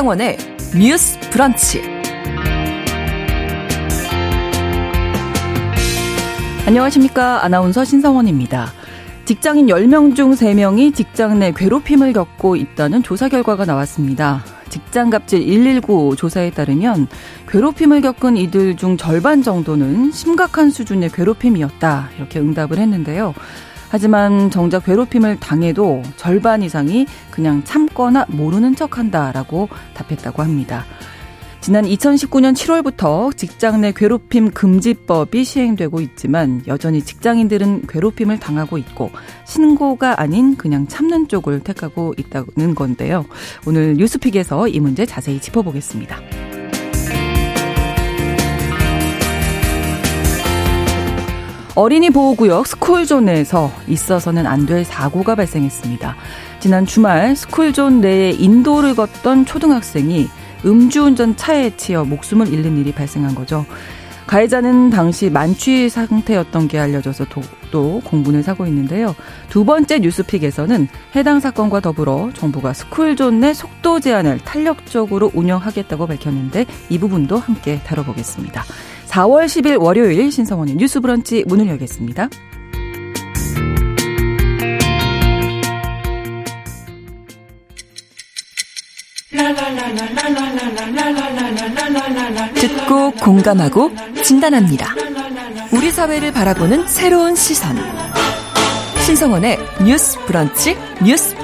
신성원의 뉴스 브런치. 안녕하십니까. 아나운서 신성원입니다. 직장인 10명 중 3명이 직장 내 괴롭힘을 겪고 있다는 조사 결과가 나왔습니다. 직장갑질 119 조사에 따르면 괴롭힘을 겪은 이들 중 절반 정도는 심각한 수준의 괴롭힘이었다. 이렇게 응답을 했는데요. 하지만 정작 괴롭힘을 당해도 절반 이상이 그냥 참거나 모르는 척 한다라고 답했다고 합니다. 지난 2019년 7월부터 직장 내 괴롭힘 금지법이 시행되고 있지만 여전히 직장인들은 괴롭힘을 당하고 있고 신고가 아닌 그냥 참는 쪽을 택하고 있다는 건데요. 오늘 뉴스픽에서 이 문제 자세히 짚어보겠습니다. 어린이 보호구역 스쿨존에서 있어서는 안 될 사고가 발생했습니다. 지난 주말 스쿨존 내에 인도를 걷던 초등학생이 음주운전 차에 치여 목숨을 잃는 일이 발생한 거죠. 가해자는 당시 만취 상태였던 게 알려져서 도, 또 공분을 사고 있는데요. 두 번째 뉴스픽에서는 해당 사건과 더불어 정부가 스쿨존 내 속도 제한을 탄력적으로 운영하겠다고 밝혔는데 이 부분도 함께 다뤄보겠습니다. 4월 10일 월요일 신성원의 뉴스 브런치 문을 열겠습니다. 듣고 공감하고 진단합니다. 우리 사회를 바라보는 새로운 시선. 신성원의 뉴스 브런치 뉴스 pick.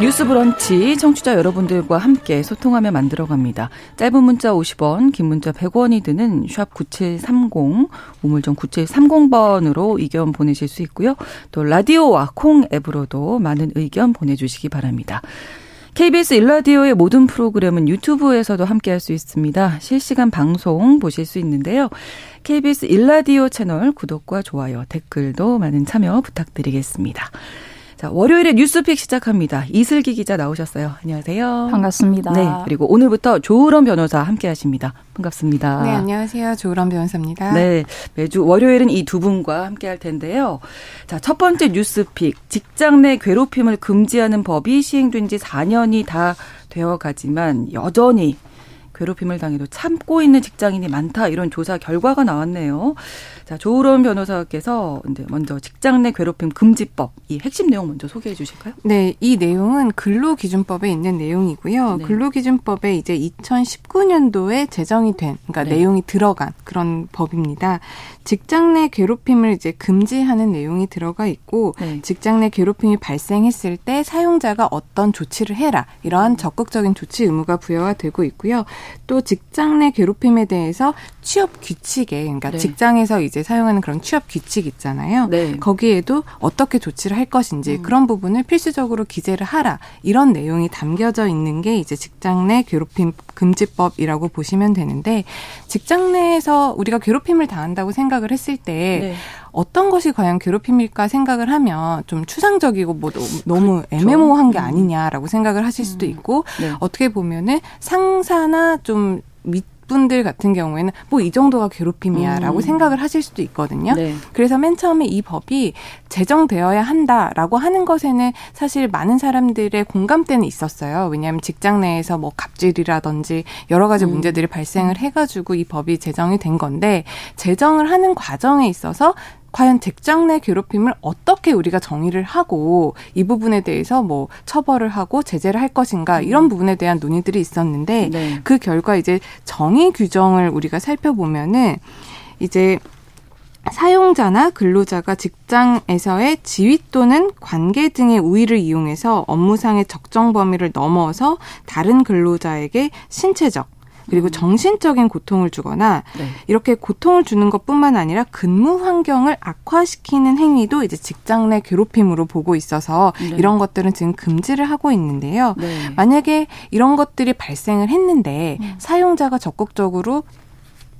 뉴스 브런치 청취자 여러분들과 함께 소통하며 만들어갑니다. 짧은 문자 50원, 긴 문자 100원이 드는 샵 9730, 우물정 9730번으로 의견 보내실 수 있고요. 또 라디오와 콩 앱으로도 많은 의견 보내주시기 바랍니다. KBS 일라디오의 모든 프로그램은 유튜브에서도 함께할 수 있습니다. 실시간 방송 보실 수 있는데요. KBS 일라디오 채널 구독과 좋아요, 댓글도 많은 참여 부탁드리겠습니다. 자, 월요일에 뉴스픽 시작합니다. 이슬기 기자 나오셨어요. 안녕하세요. 반갑습니다. 네. 그리고 오늘부터 조으런 변호사 함께 하십니다. 반갑습니다. 네, 안녕하세요. 조으런 변호사입니다. 네. 매주 월요일은 이 두 분과 함께 할 텐데요. 자, 첫 번째 뉴스픽. 직장 내 괴롭힘을 금지하는 법이 시행된 지 4년이 다 되어 가지만 여전히 괴롭힘을 당해도 참고 있는 직장인이 많다 이런 조사 결과가 나왔네요. 자 조으론 변호사께서 이제 먼저 직장 내 괴롭힘 금지법 이 핵심 내용 먼저 소개해 주실까요? 네, 이 내용은 근로기준법에 있는 내용이고요. 네. 근로기준법에 이제 2019년도에 제정이 된 그러니까 네. 내용이 들어간 그런 법입니다. 직장 내 괴롭힘을 이제 금지하는 내용이 들어가 있고 네. 직장 내 괴롭힘이 발생했을 때 사용자가 어떤 조치를 해라 이러한 음. 적극적인 조치 의무가 부여가 되고 있고요. 또 직장 내 괴롭힘에 대해서 취업 규칙에 그러니까 네. 직장에서 이제 사용하는 그런 취업 규칙 있잖아요. 네. 거기에도 어떻게 조치를 할 것인지 음. 그런 부분을 필수적으로 기재를 하라 이런 내용이 담겨져 있는 게 이제 직장 내 괴롭힘 금지법이라고 보시면 되는데 직장 내에서 우리가 괴롭힘을 당한다고 생각을 했을 때 네. 어떤 것이 과연 괴롭힘일까 생각을 하면 좀 추상적이고 뭐 너무 그렇죠. 애매모호한 게 음. 아니냐라고 생각을 하실 수도 음. 있고 네. 어떻게 보면은 상사나 좀 밑, 분들 같은 경우에는 뭐 이 정도가 괴롭힘이야라고 음. 생각을 하실 수도 있거든요. 네. 그래서 맨 처음에 이 법이 제정되어야 한다라고 하는 것에는 사실 많은 사람들의 공감대는 있었어요. 왜냐하면 직장 내에서 뭐 갑질이라든지 여러 가지 음. 문제들이 발생을 해가지고 이 법이 제정이 된 건데 제정을 하는 과정에 있어서 과연 직장 내 괴롭힘을 어떻게 우리가 정의를 하고 이 부분에 대해서 뭐 처벌을 하고 제재를 할 것인가 음. 이런 부분에 대한 논의들이 있었는데 네. 그 결과 이제 정의 규정을 우리가 살펴보면은 이제 사용자나 근로자가 직장에서의 지위 또는 관계 등의 우위를 이용해서 업무상의 적정 범위를 넘어서 다른 근로자에게 신체적, 그리고 음. 정신적인 고통을 주거나 네. 이렇게 고통을 주는 것뿐만 아니라 근무 환경을 악화시키는 행위도 이제 직장 내 괴롭힘으로 보고 있어서 네. 이런 것들은 지금 금지를 하고 있는데요. 네. 만약에 이런 것들이 발생을 했는데 음. 사용자가 적극적으로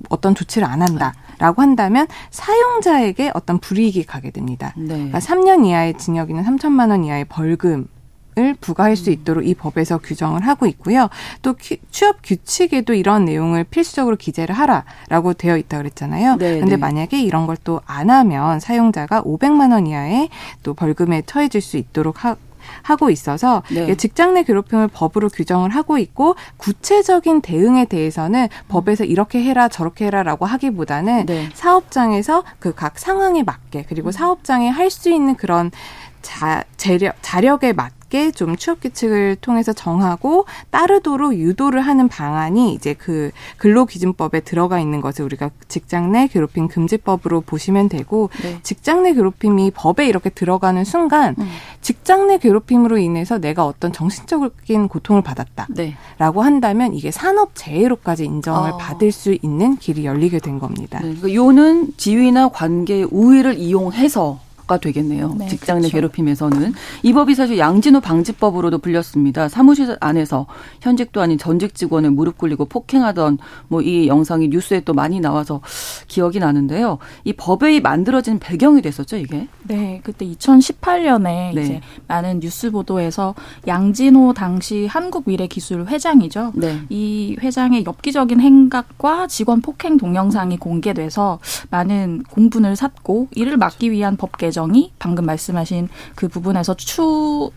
어떤 조치를 안 한다라고 한다면 사용자에게 어떤 불이익이 가게 됩니다. 네. 그러니까 3년 이하의 징역이나 3천만 원 이하의 벌금 을 부과할 수 있도록 이 법에서 규정을 하고 있고요. 또 취업 규칙에도 이런 내용을 필수적으로 기재를 하라라고 되어 있다 그랬잖아요. 네, 근데 네. 만약에 이런 걸 또 안 하면 사용자가 500만 원 이하의 또 벌금에 처해질 수 있도록 하, 하고 있어서 네. 직장 내 괴롭힘을 법으로 규정을 하고 있고 구체적인 대응에 대해서는 법에서 이렇게 해라 저렇게 해라라고 하기보다는 네. 사업장에서 그 각 상황에 맞게 그리고 사업장에 할 수 있는 그런 자, 재력, 자력에 맞 맞게 좀 취업 규칙을 통해서 정하고 따르도록 유도를 하는 방안이 이제 그 근로기준법에 들어가 있는 것을 우리가 직장 내 괴롭힘 금지법으로 보시면 되고 네. 직장 내 괴롭힘이 법에 이렇게 들어가는 순간 음. 직장 내 괴롭힘으로 인해서 내가 어떤 정신적인 고통을 받았다라고 네. 한다면 이게 산업 재해로까지 인정을 어. 받을 수 있는 길이 열리게 된 겁니다. 네. 그러니까 요는 지위나 관계 우위를 이용해서 가 되겠네요. 네, 직장 내 그렇죠. 괴롭힘에서는 이 법이 사실 양진호 방지법으로도 불렸습니다. 사무실 안에서 현직도 아닌 전직 직원을 무릎 꿇리고 폭행하던 뭐 이 영상이 뉴스에 또 많이 나와서 기억이 나는데요. 이 법이 만들어진 배경이 됐었죠, 이게? 네, 그때 2018년에 네. 이제 많은 뉴스 보도에서 양진호 당시 한국미래기술 회장이죠. 네. 이 회장의 엽기적인 행각과 직원 폭행 동영상이 공개돼서 많은 공분을 샀고 이를 막기 위한 법 개정 개정이 방금 말씀하신 그 부분에서 추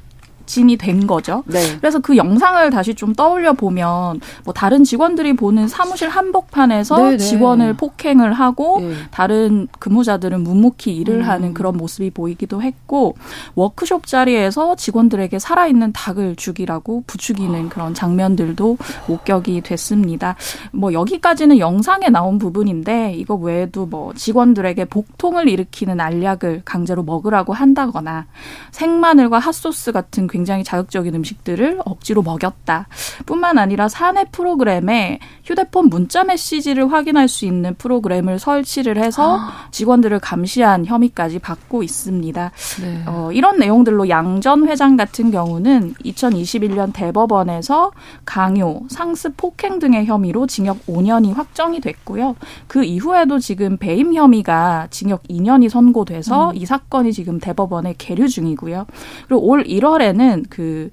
진이 된 거죠. 네. 그래서 그 영상을 다시 좀 떠올려 보면 뭐 다른 직원들이 보는 사무실 한복판에서 네네. 네. 직원을 폭행을 하고 네. 다른 근무자들은 묵묵히 일을 음. 하는 그런 모습이 보이기도 했고 워크숍 자리에서 직원들에게 살아있는 닭을 죽이라고 부추기는 아. 그런 장면들도 목격이 됐습니다. 뭐 여기까지는 영상에 나온 부분인데 이거 외에도 뭐 직원들에게 복통을 일으키는 알약을 강제로 먹으라고 한다거나 생마늘과 핫소스 같은 굉장히 자극적인 음식들을 억지로 먹였다. 뿐만 아니라 사내 프로그램에 휴대폰 문자 메시지를 확인할 수 있는 프로그램을 설치를 해서 아. 직원들을 감시한 혐의까지 받고 있습니다. 네. 어, 이런 내용들로 양전 회장 같은 경우는 2021년 대법원에서 강요, 상습 폭행 등의 혐의로 징역 5년이 확정이 됐고요. 그 이후에도 지금 배임 혐의가 징역 2년이 선고돼서 음. 이 사건이 지금 대법원에 계류 중이고요. 그리고 올 1월에는 경우는 그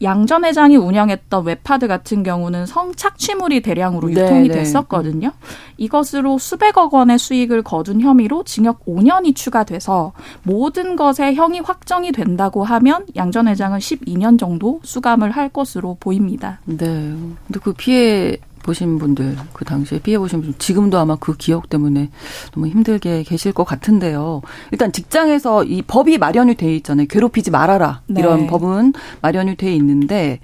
양전 회장이 운영했던 웹하드 같은 경우는 성착취물이 대량으로 네, 유통이 네, 됐었거든요. 이것으로 수백억 원의 수익을 거둔 혐의로 징역 5년이 추가돼서 모든 것에 형이 확정이 된다고 하면 양전 회장은 12년 정도 수감을 할 것으로 보입니다. 네. 근데 그 피해 보신 분들 그 당시에 피해 보신 분들 지금도 아마 그 기억 때문에 너무 힘들게 계실 것 같은데요. 일단 직장에서 이 법이 마련이 돼 있잖아요. 괴롭히지 말아라 네. 이런 법은 마련이 돼 있는데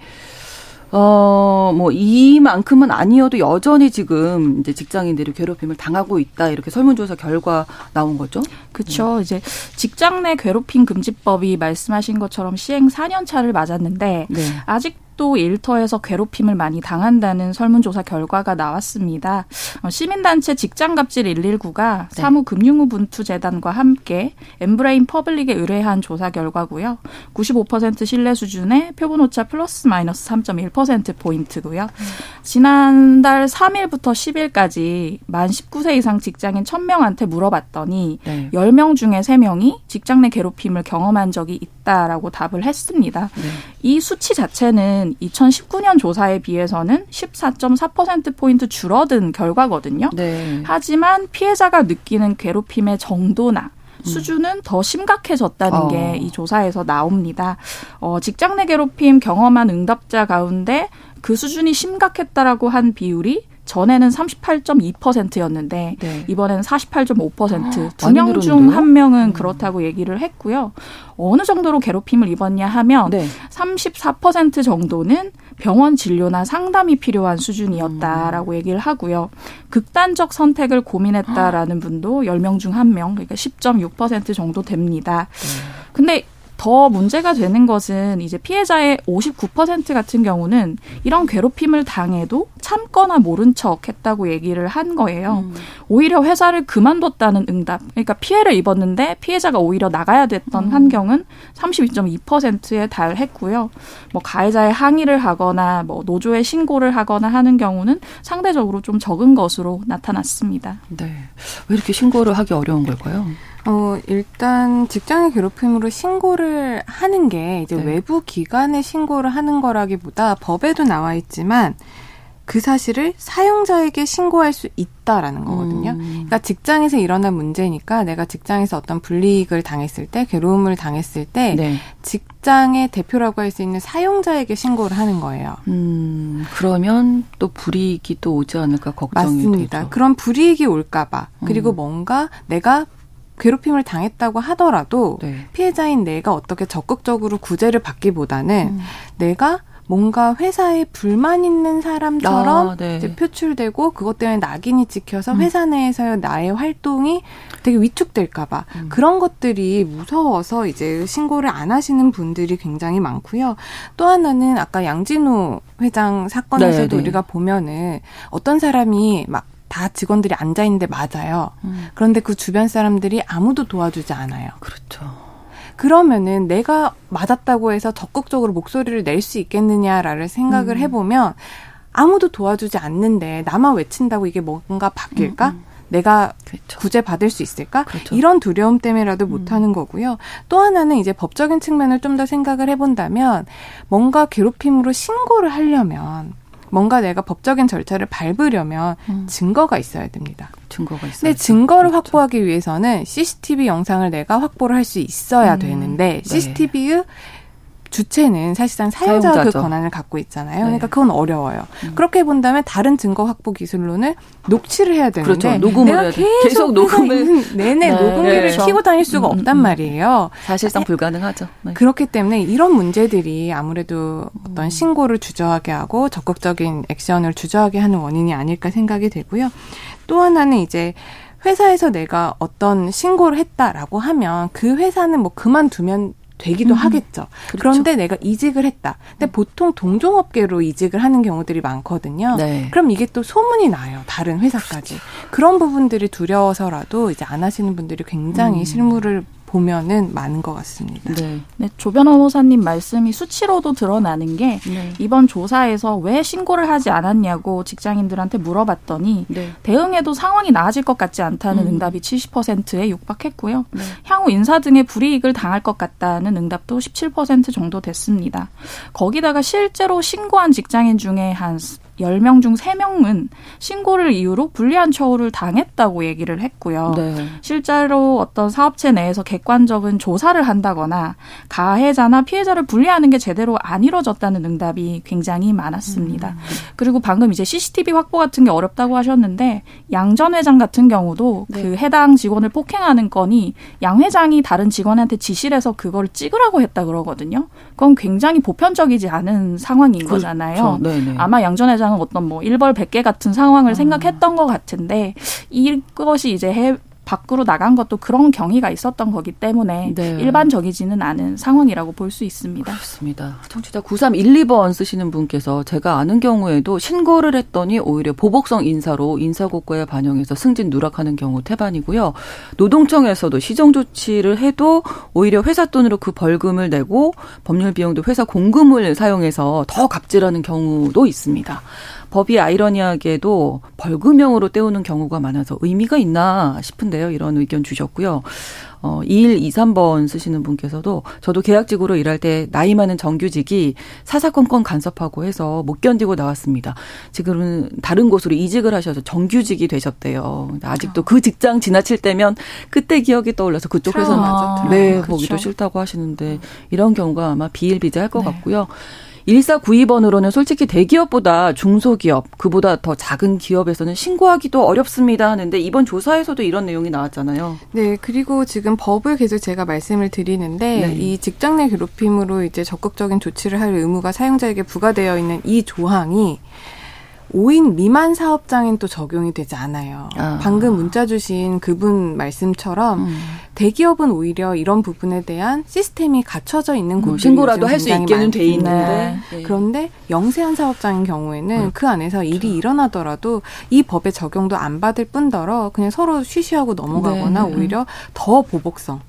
어, 뭐, 이만큼은 아니어도 여전히 지금 이제 직장인들이 괴롭힘을 당하고 있다. 이렇게 설문조사 결과 나온 거죠. 그렇죠. 음. 이제 직장 내 괴롭힘 금지법이 말씀하신 것처럼 시행 4년 차를 맞았는데 네. 아직 또 일터에서 괴롭힘을 많이 당한다는 설문조사 결과가 나왔습니다. 어, 시민단체 직장갑질 119가 네. 사무금융우분투재단과 함께 엠브레인 퍼블릭에 의뢰한 조사 결과고요. 95% 신뢰 수준의 표본 오차 플러스 마이너스 3.1%포인트고요. 음. 지난달 3일부터 10일까지 만 19세 이상 직장인 1000명한테 물어봤더니 네. 10명 중에 3명이 직장 내 괴롭힘을 경험한 적이 있다라고 답을 했습니다. 네. 이 수치 자체는 보면은 2019년 조사에 비해서는 14.4%포인트 줄어든 결과거든요. 네. 하지만 피해자가 느끼는 괴롭힘의 정도나 음. 수준은 더 심각해졌다는 어. 게이 조사에서 나옵니다. 어, 직장 내 괴롭힘 경험한 응답자 가운데 그 수준이 심각했다라고 한 비율이 전에는 38.2%였는데 네. 이번에는 48.5%. 아, 두명 중 한 명은 음. 그렇다고 얘기를 했고요. 어느 정도로 괴롭힘을 입었냐 하면 네. 34% 정도는 병원 진료나 상담이 필요한 수준이었다라고 음. 얘기를 하고요. 극단적 선택을 고민했다라는 분도 10명 중 1명, 그러니까 10.6% 정도 됩니다. 네. 근데 더 문제가 되는 것은 이제 피해자의 59% 같은 경우는 이런 괴롭힘을 당해도 참거나 모른 척 했다고 얘기를 한 거예요. 음. 오히려 회사를 그만뒀다는 응답. 그러니까 피해를 입었는데 피해자가 오히려 나가야 됐던 음. 환경은 32.2%에 달했고요. 뭐 가해자의 항의를 하거나 뭐 노조에 신고를 하거나 하는 경우는 상대적으로 좀 적은 것으로 나타났습니다. 네. 왜 이렇게 신고를 하기 어려운 걸까요? 어, 일단 직장의 괴롭힘으로 신고를 하는 게 이제 네. 외부 기관에 신고를 하는 거라기보다 법에도 나와 있지만 그 사실을 사용자에게 신고할 수 있다라는 거거든요. 음. 그러니까 직장에서 일어난 문제니까 내가 직장에서 어떤 불이익을 당했을 때, 괴로움을 당했을 때 네. 직장의 대표라고 할 수 있는 사용자에게 신고를 하는 거예요. 음, 그러면 또 불이익이 또 오지 않을까 걱정이 맞습니다. 되죠. 그런 불이익이 올까봐 그리고 음. 뭔가 내가 괴롭힘을 당했다고 하더라도 네. 피해자인 내가 어떻게 적극적으로 구제를 받기보다는 음. 내가 뭔가 회사에 불만 있는 사람처럼 아, 네. 이제 표출되고 그것 때문에 낙인이 찍혀서 음. 회사 내에서의 나의 활동이 되게 위축될까봐 음. 그런 것들이 무서워서 이제 신고를 안 하시는 분들이 굉장히 많고요. 또 하나는 아까 양진우 회장 사건에서도 네, 네. 우리가 보면은 어떤 사람이 막 다 직원들이 앉아 있는데 맞아요. 음. 그런데 그 주변 사람들이 아무도 도와주지 않아요. 그렇죠. 그러면은 내가 맞았다고 해서 적극적으로 목소리를 낼 수 있겠느냐라를 생각을 음. 해보면 아무도 도와주지 않는데 나만 외친다고 이게 뭔가 바뀔까? 음, 음. 내가 그렇죠. 구제 받을 수 있을까? 그렇죠. 이런 두려움 때문에라도 못 하는 음. 거고요. 또 하나는 이제 법적인 측면을 좀 더 생각을 해본다면 뭔가 괴롭힘으로 신고를 하려면 뭔가 내가 법적인 절차를 밟으려면 음. 증거가 있어야 됩니다. 증거가 있어야 근데 증거를 그렇죠. 확보하기 위해서는 CCTV 영상을 내가 확보를 할 수 있어야 음. 되는데 CCTV의 네. 주체는 사실상 사용자 그 권한을 갖고 있잖아요. 네. 그러니까 그건 어려워요. 음. 그렇게 본다면 다른 증거 확보 기술로는 녹취를 해야 되는데 그렇죠. 녹음을 내가 계속, 계속 녹음을 내내 네. 녹음기를 네. 키고 다닐 수가 음, 없단 음. 말이에요. 사실상 불가능하죠. 네. 그렇기 때문에 이런 문제들이 아무래도 어떤 신고를 주저하게 하고 적극적인 액션을 주저하게 하는 원인이 아닐까 생각이 되고요. 또 하나는 이제 회사에서 내가 어떤 신고를 했다라고 하면 그 회사는 뭐 그만두면 되기도 음. 하겠죠. 그렇죠. 그런데 내가 이직을 했다. 근데 음. 보통 동종업계로 이직을 하는 경우들이 많거든요. 네. 그럼 이게 또 소문이 나요. 다른 회사까지. 그렇죠. 그런 부분들이 두려워서라도 이제 안 하시는 분들이 굉장히 음. 실무를 보면은 많은 것 같습니다. 네. 네. 조 변 호사님 말씀이 수치로도 드러나는 게 네. 이번 조사에서 왜 신고를 하지 않았냐고 직장인들한테 물어봤더니 네. 대응해도 상황이 나아질 것 같지 않다는 음. 응답이 70%에 육박했고요. 네. 향후 인사 등의 불이익을 당할 것 같다는 응답도 17% 정도 됐습니다. 거기다가 실제로 신고한 직장인 중에 한 10명 중 3명은 신고를 이유로 불리한 처우를 당했다고 얘기를 했고요. 네. 실제로 어떤 사업체 내에서 객관적인 조사를 한다거나 가해자나 피해자를 분리하는 게 제대로 안 이루어졌다는 응답이 굉장히 많았습니다. 음. 그리고 방금 이제 CCTV 확보 같은 게 어렵다고 하셨는데 양 전 회장 같은 경우도 네. 그 해당 직원을 폭행하는 건이 양 회장이 다른 직원한테 지시를 해서 그걸 찍으라고 했다 그러거든요. 그건 굉장히 보편적이지 않은 상황인 그렇죠. 거잖아요. 네, 네. 아마 양전 회장 당장은 어떤 뭐 일벌 백계 같은 상황을 아. 생각했던 것 같은데 이것이 이제 해, 밖으로 나간 것도 그런 경위가 있었던 거기 때문에 네. 일반적이지는 않은 상황이라고 볼 수 있습니다. 그렇습니다. 청취자 9312번 쓰시는 분께서 제가 아는 경우에도 신고를 했더니 오히려 보복성 인사로 인사고과에 반영해서 승진 누락하는 경우 태반이고요. 노동청에서도 시정 조치를 해도 오히려 회사 돈으로 그 벌금을 내고 법률 비용도 회사 공금을 사용해서 더 갑질하는 경우도 있습니다. 법이 아이러니하게도 벌금형으로 때우는 경우가 많아서 의미가 있나 싶은데요. 이런 의견 주셨고요. 어, 2123번 쓰시는 분께서도 저도 계약직으로 일할 때 나이 많은 정규직이 사사건건 간섭하고 해서 못 견디고 나왔습니다. 지금은 다른 곳으로 이직을 하셔서 정규직이 되셨대요. 아직도 그 직장 지나칠 때면 그때 기억이 떠올라서 그쪽 회사는 아, 네, 그렇죠. 보기도 싫다고 하시는데 이런 경우가 아마 비일비재할 것 네. 같고요. 1492번으로는 솔직히 대기업보다 중소기업, 그보다 더 작은 기업에서는 신고하기도 어렵습니다 하는데 이번 조사에서도 이런 내용이 나왔잖아요. 네, 그리고 지금 법을 계속 제가 말씀을 드리는데 네. 이 직장 내 괴롭힘으로 이제 적극적인 조치를 할 의무가 사용자에게 부과되어 있는 이 조항이 5인 미만 사업장엔 또 적용이 되지 않아요. 아. 방금 문자 주신 그분 말씀처럼 음. 대기업은 오히려 이런 부분에 대한 시스템이 갖춰져 있는 곳이 신고라도 할 수 있게는 돼 있는데 네. 그런데 영세한 사업장인 경우에는 음. 그 안에서 일이 그렇죠. 일어나더라도 이 법의 적용도 안 받을 뿐더러 그냥 서로 쉬쉬하고 넘어가거나 네. 오히려 더 보복성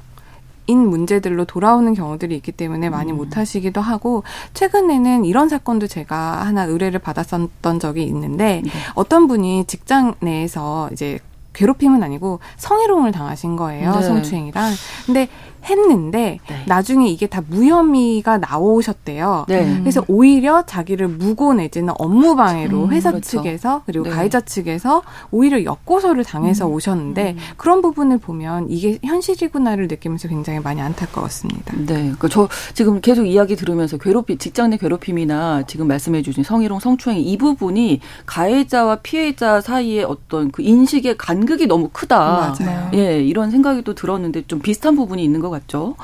인 문제들로 돌아오는 경우들이 있기 때문에 많이 음. 못 하시기도 하고 최근에는 이런 사건도 제가 하나 의뢰를 받았었던 적이 있는데 네. 어떤 분이 직장 내에서 이제 괴롭힘은 아니고 성희롱을 당하신 거예요. 네. 성추행이랑. 근데 했는데 네. 나중에 이게 다 무혐의가 나오셨대요. 네. 그래서 오히려 자기를 무고 내지는 업무 방해로 음, 회사 그렇죠. 측에서 그리고 네. 가해자 측에서 오히려 역고소를 당해서 음. 오셨는데 음. 그런 부분을 보면 이게 현실이구나를 느끼면서 굉장히 많이 안타까웠습니다. 네. 그러니까 저 지금 계속 이야기 들으면서 괴롭힘 직장 내 괴롭힘이나 지금 말씀해 주신 성희롱 성추행 이 부분이 가해자와 피해자 사이의 어떤 그 인식의 간극이 너무 크다. 맞아요. 예, 이런 생각이 또 들었는데 좀 비슷한 부분이 있는 것 같 죠.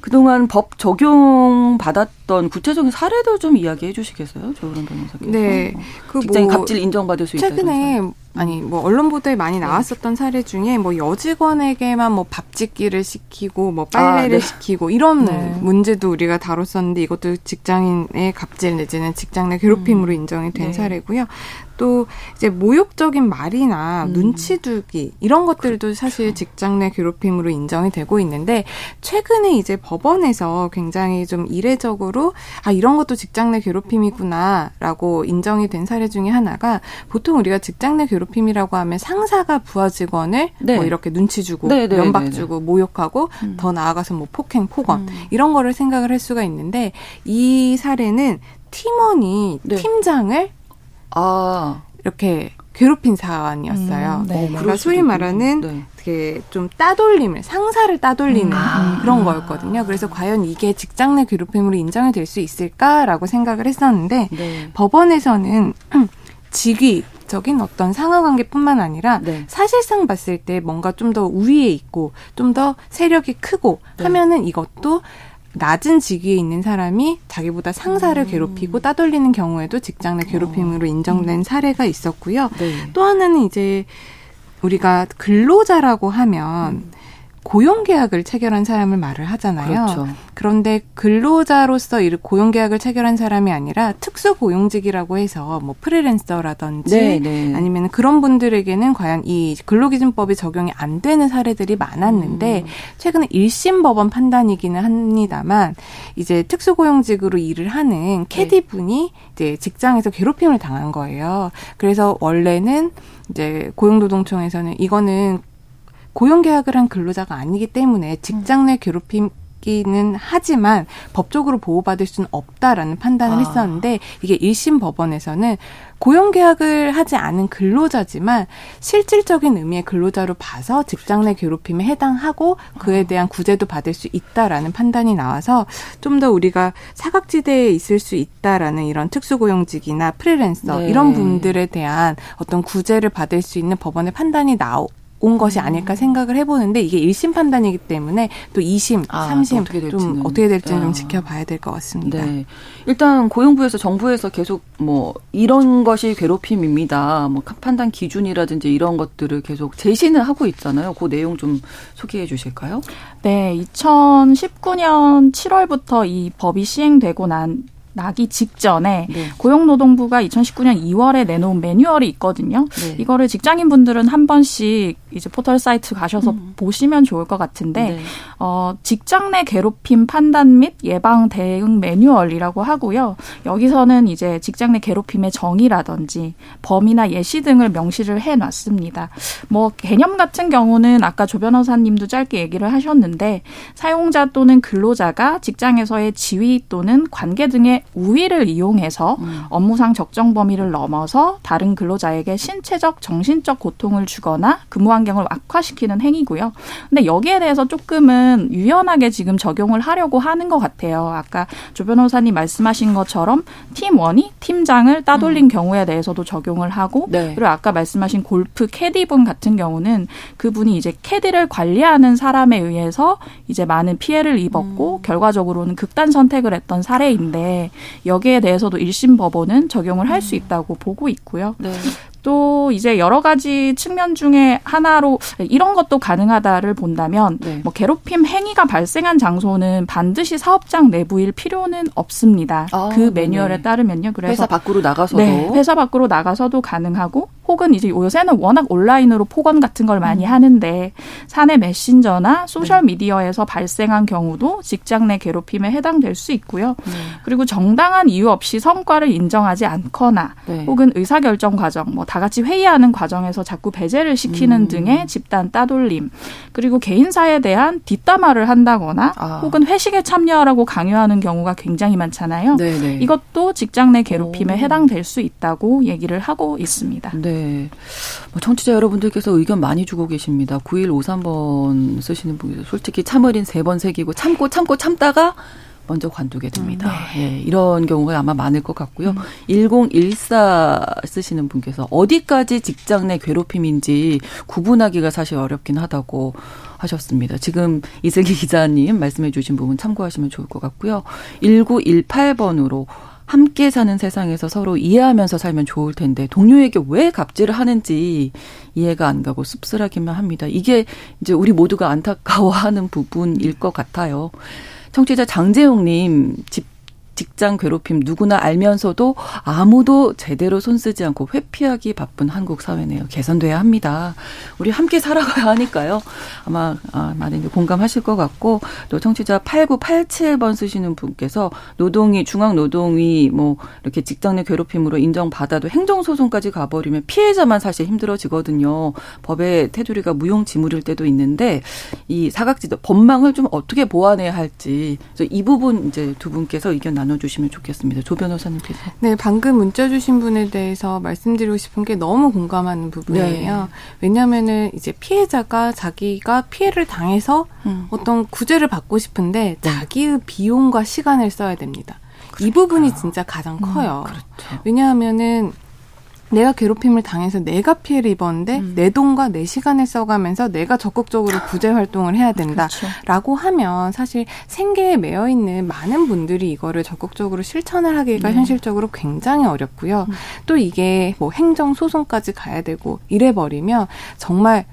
그동안 법 적용 받았던 구체적인 사례도 좀 이야기해 주시겠어요? 조은 변호사께서. 네. 그 직장인 뭐 갑질 인정받을 수 있다. 최근에 아니 뭐 언론 보도에 많이 네. 나왔었던 사례 중에 뭐 여직원에게만 뭐 밥짓기를 시키고 뭐 빨래를 아, 네. 시키고 이런 네. 문제도 우리가 다뤘었는데 이것도 직장인의 갑질 내지는 직장 내 괴롭힘으로 음. 인정이 된 네. 사례고요. 또 이제 모욕적인 말이나 음. 눈치두기 이런 것들도 그렇죠. 사실 직장 내 괴롭힘으로 인정이 되고 있는데 최근에 이제 법원에서 굉장히 좀 이례적으로 아 이런 것도 직장 내 괴롭힘이구나라고 인정이 된 사례 중에 하나가 보통 우리가 직장 내 괴롭힘이라고 하면 상사가 부하 직원을 네. 뭐 이렇게 눈치 주고 네, 네, 면박 네, 네. 주고 모욕하고 음. 더 나아가서 뭐 폭행 폭언 음. 이런 거를 생각을 할 수가 있는데 이 사례는 팀원이 네. 팀장을 아. 이렇게 괴롭힌 사안이었어요. 음, 네. 그러니까 소위 말하는 네. 되게 좀 따돌림을 상사를 따돌리는 음. 그런 거였거든요. 그래서 과연 이게 직장 내 괴롭힘으로 인정이 될 수 있을까라고 생각을 했었는데 네. 법원에서는 직위 적인 어떤 상하관계뿐만 아니라 네. 사실상 봤을 때 뭔가 좀 더 우위에 있고 좀 더 세력이 크고 네. 하면은 이것도 낮은 직위에 있는 사람이 자기보다 상사를 음. 괴롭히고 따돌리는 경우에도 직장 내 괴롭힘으로 어. 인정된 사례가 있었고요. 네. 또 하나는 이제 우리가 근로자라고 하면 음. 고용 계약을 체결한 사람을 말을 하잖아요. 그렇죠. 그런데 근로자로서 이 고용 계약을 체결한 사람이 아니라 특수 고용직이라고 해서 뭐 프리랜서라든지 네, 네. 아니면 그런 분들에게는 과연 이 근로기준법이 적용이 안 되는 사례들이 많았는데 음. 최근에 1심 법원 판단이기는 합니다만 이제 특수 고용직으로 일을 하는 캐디 분이 이제 직장에서 괴롭힘을 당한 거예요. 그래서 원래는 이제 고용노동청에서는 이거는 고용 계약을 한 근로자가 아니기 때문에 직장 내 괴롭힘 기는 하지만 법적으로 보호받을 수는 없다라는 판단을 아. 했었는데 이게 1심 법원에서는 고용 계약을 하지 않은 근로자지만 실질적인 의미의 근로자로 봐서 직장 내 괴롭힘에 해당하고 그에 대한 구제도 받을 수 있다라는 판단이 나와서 좀 더 우리가 사각지대에 있을 수 있다라는 이런 특수고용직이나 프리랜서 네. 이런 분들에 대한 어떤 구제를 받을 수 있는 법원의 판단이 나오 온 것이 음. 아닐까 생각을 해보는데 이게 1심 판단이기 때문에 또 2심, 아, 3심 어떻게 좀 어떻게 될지는 아. 좀 지켜봐야 될 것 같습니다. 네. 일단 고용부에서 정부에서 계속 뭐 이런 것이 괴롭힘입니다. 뭐 판단 기준이라든지 이런 것들을 계속 제시는 하고 있잖아요. 그 내용 좀 소개해 주실까요? 네, 2019년 7월부터 이 법이 시행되고 난 나기 직전에 네. 고용노동부가 2019년 2월에 내놓은 매뉴얼이 있거든요. 네. 이거를 직장인 분들은 한 번씩 이제 포털 사이트 가셔서 음. 보시면 좋을 것 같은데 네. 어, 직장 내 괴롭힘 판단 및 예방 대응 매뉴얼이라고 하고요. 여기서는 이제 직장 내 괴롭힘의 정의라든지 범위나 예시 등을 명시를 해 놨습니다. 뭐 개념 같은 경우는 아까 조 변호사님도 짧게 얘기를 하셨는데 사용자 또는 근로자가 직장에서의 지위 또는 관계 등의 우위를 이용해서 음. 업무상 적정 범위를 넘어서 다른 근로자에게 신체적 정신적 고통을 주거나 근무 환경을 악화시키는 행위고요. 근데 여기에 대해서 조금은 유연하게 지금 적용을 하려고 하는 것 같아요. 아까 조 변호사님 말씀하신 것처럼 팀원이 팀장을 따돌린 음. 경우에 대해서도 적용을 하고 네. 그리고 아까 말씀하신 골프 캐디분 같은 경우는 그분이 이제 캐디를 관리하는 사람에 의해서 이제 많은 피해를 입었고 음. 결과적으로는 극단 선택을 했던 사례인데 여기에 대해서도 1심 법원은 적용을 할수 음. 있다고 보고 있고요. 네. 또 이제 여러 가지 측면 중에 하나로 이런 것도 가능하다를 본다면 네. 뭐 괴롭힘 행위가 발생한 장소는 반드시 사업장 내부일 필요는 없습니다. 아, 그 매뉴얼에 네 따르면요. 그래서 회사 밖으로 나가서도 네, 회사 밖으로 나가서도 가능하고 혹은 이제 요새는 워낙 온라인으로 폭언 같은 걸 많이 음. 하는데 사내 메신저나 소셜 네. 미디어에서 발생한 경우도 직장 내 괴롭힘에 해당될 수 있고요. 네. 그리고 정당한 이유 없이 성과를 인정하지 않거나 네. 혹은 의사결정 과정, 뭐다 같이 회의하는 과정에서 자꾸 배제를 시키는 음. 등의 집단 따돌림, 그리고 개인사에 대한 뒷담화를 한다거나 아. 혹은 회식에 참여하라고 강요하는 경우가 굉장히 많잖아요. 네네. 네. 이것도 직장 내 괴롭힘에 오. 해당될 수 있다고 얘기를 하고 있습니다. 네. 뭐 청취자 여러분들께서 의견 많이 주고 계십니다. 9153번 쓰시는 분께서 솔직히 참을인 세 번 새기고 참고 참고 참다가 먼저 관두게 됩니다. 음, 네. 예, 이런 경우가 아마 많을 것 같고요. 음. 1014 쓰시는 분께서 어디까지 직장 내 괴롭힘인지 구분하기가 사실 어렵긴 하다고 하셨습니다. 지금 이슬기 기자님 말씀해 주신 부분 참고하시면 좋을 것 같고요. 1918번으로 함께 사는 세상에서 서로 이해하면서 살면 좋을 텐데 동료에게 왜 갑질을 하는지 이해가 안 가고 씁쓸하기만 합니다. 이게 이제 우리 모두가 안타까워하는 부분일 것 같아요. 청취자 장재용님 집 직장 괴롭힘 누구나 알면서도 아무도 제대로 손 쓰지 않고 회피하기 바쁜 한국 사회네요. 개선돼야 합니다. 우리 함께 살아가야 하니까요. 아마 아, 많은 공감하실 것 같고 또 청취자 8987번 쓰시는 분께서 노동위 중앙 노동위 뭐 이렇게 직장 내 괴롭힘으로 인정받아도 행정 소송까지 가버리면 피해자만 사실 힘들어지거든요. 법의 테두리가 무용지물일 때도 있는데 이 사각지대 법망을 좀 어떻게 보완해야 할지 이 부분 이제 두 분께서 의견 나눠 나눠주시면 좋겠습니다. 조 변호사님께서. 네, 방금 문자 주신 분에 대해서 말씀드리고 싶은 게 너무 공감하는 부분이에요. 네. 왜냐하면은 이제 피해자가 자기가 피해를 당해서 음. 어떤 구제를 받고 싶은데 네. 자기의 비용과 시간을 써야 됩니다. 그러니까. 이 부분이 진짜 가장 커요. 음, 그렇죠. 왜냐하면은 내가 괴롭힘을 당해서 내가 피해를 입었는데 음. 내 돈과 내 시간을 써가면서 내가 적극적으로 구제 활동을 해야 된다라고 그렇죠. 하면 사실 생계에 매여 있는 많은 분들이 이거를 적극적으로 실천을 하기가 네. 현실적으로 굉장히 어렵고요. 음. 또 이게 뭐 행정 소송까지 가야 되고 이래 버리면 정말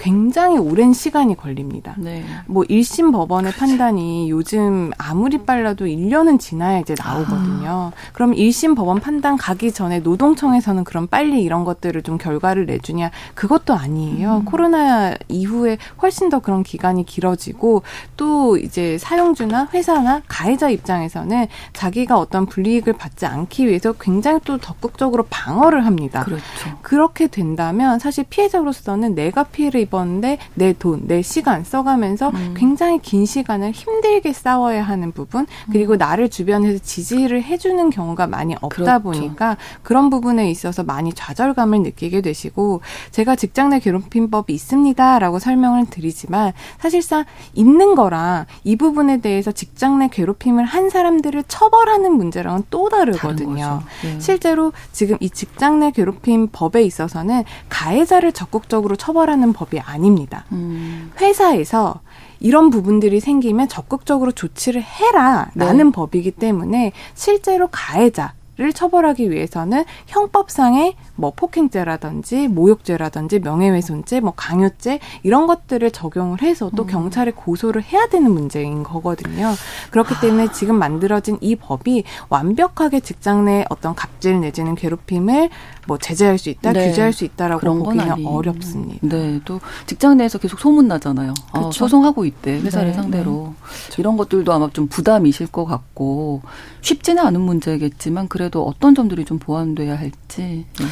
굉장히 오랜 시간이 걸립니다. 네. 뭐 1심 법원의 그렇죠. 판단이 요즘 아무리 빨라도 1년은 지나야 이제 나오거든요. 아. 그럼 1심 법원 판단 가기 전에 노동청에서는 그럼 빨리 이런 것들을 좀 결과를 내주냐? 그것도 아니에요. 음. 코로나 이후에 훨씬 더 그런 기간이 길어지고 또 이제 사용주나 회사나 가해자 입장에서는 자기가 어떤 불이익을 받지 않기 위해서 굉장히 또 적극적으로 방어를 합니다. 그렇죠. 그렇게 된다면 사실 피해자로서는 내가 피해를 입었는데 내 돈, 내 시간 써가면서 음. 굉장히 긴 시간을 힘들게 싸워야 하는 부분 그리고 음. 나를 주변에서 지지를 해주는 경우가 많이 없다 그렇죠. 보니까 그런 부분에 있어서 많이 좌절감을 느끼게 되시고 제가 직장 내 괴롭힘법이 있습니다라고 설명을 드리지만 사실상 있는 거랑 이 부분에 대해서 직장 내 괴롭힘을 한 사람들을 처벌하는 문제랑은 또 다르거든요. 네. 실제로 지금 이 직장 내 괴롭힘 법에 있어서는 가해자를 적극적으로 처벌하는 법이 아닙니다. 음. 회사에서 이런 부분들이 생기면 적극적으로 조치를 해라라는 네. 법이기 때문에 실제로 가해자 를 처벌하기 위해서는 형법상의 뭐 폭행죄라든지 모욕죄라든지 명예훼손죄, 뭐 강요죄 이런 것들을 적용을 해서 또 음. 경찰에 고소를 해야 되는 문제인 거거든요. 그렇기 때문에 아. 지금 만들어진 이 법이 완벽하게 직장 내 어떤 갑질 내지는 괴롭힘을 뭐 제재할 수 있다, 네. 규제할 수 있다라고 보기는 어렵습니다. 네, 또 직장 내에서 계속 소문 나잖아요. 아, 소송하고 있대 회사를 네. 상대로 네. 이런 것들도 아마 좀 부담이실 것 같고 쉽지는 않은 문제겠지만 그래도 어떤 점들이 좀 보완돼야 할지. 네.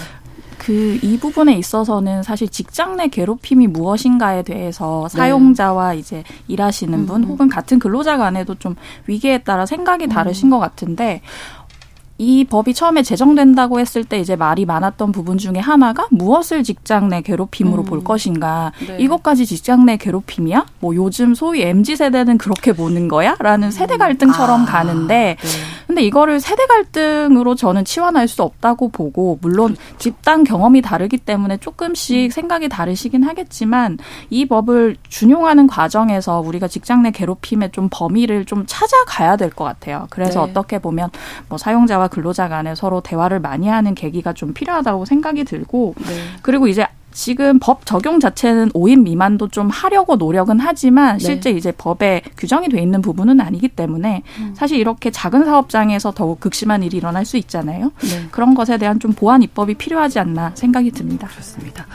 그이 부분에 있어서는 사실 직장 내 괴롭힘이 무엇인가에 대해서 네. 사용자와 이제 일하시는 분 음. 혹은 같은 근로자 간에도 좀 위기에 따라 생각이 다르신 음. 것 같은데 이 법이 처음에 제정된다고 했을 때 이제 말이 많았던 부분 중에 하나가 무엇을 직장 내 괴롭힘으로 음. 볼 것인가. 네. 이것까지 직장 내 괴롭힘이야? 뭐 요즘 소위 MZ 세대는 그렇게 보는 거야? 라는 세대 음. 갈등처럼 아. 가는데 네. 근데 이거를 세대 갈등으로 저는 치환할 수 없다고 보고 물론 그렇죠. 집단 경험이 다르기 때문에 조금씩 음. 생각이 다르시긴 하겠지만 이 법을 준용하는 과정에서 우리가 직장 내 괴롭힘의 좀 범위를 좀 찾아가야 될 것 같아요. 그래서 네. 어떻게 보면 뭐 사용자와 근로자 간에 서로 대화를 많이 하는 계기가 좀 필요하다고 생각이 들고 네. 그리고 이제 지금 법 적용 자체는 5인 미만도 좀 하려고 노력은 하지만 네. 실제 이제 법에 규정이 돼 있는 부분은 아니기 때문에 음. 사실 이렇게 작은 사업장에서 더욱 극심한 일이 일어날 수 있잖아요. 네. 그런 것에 대한 좀 보완 입법이 필요하지 않나 생각이 듭니다. 그렇습니다.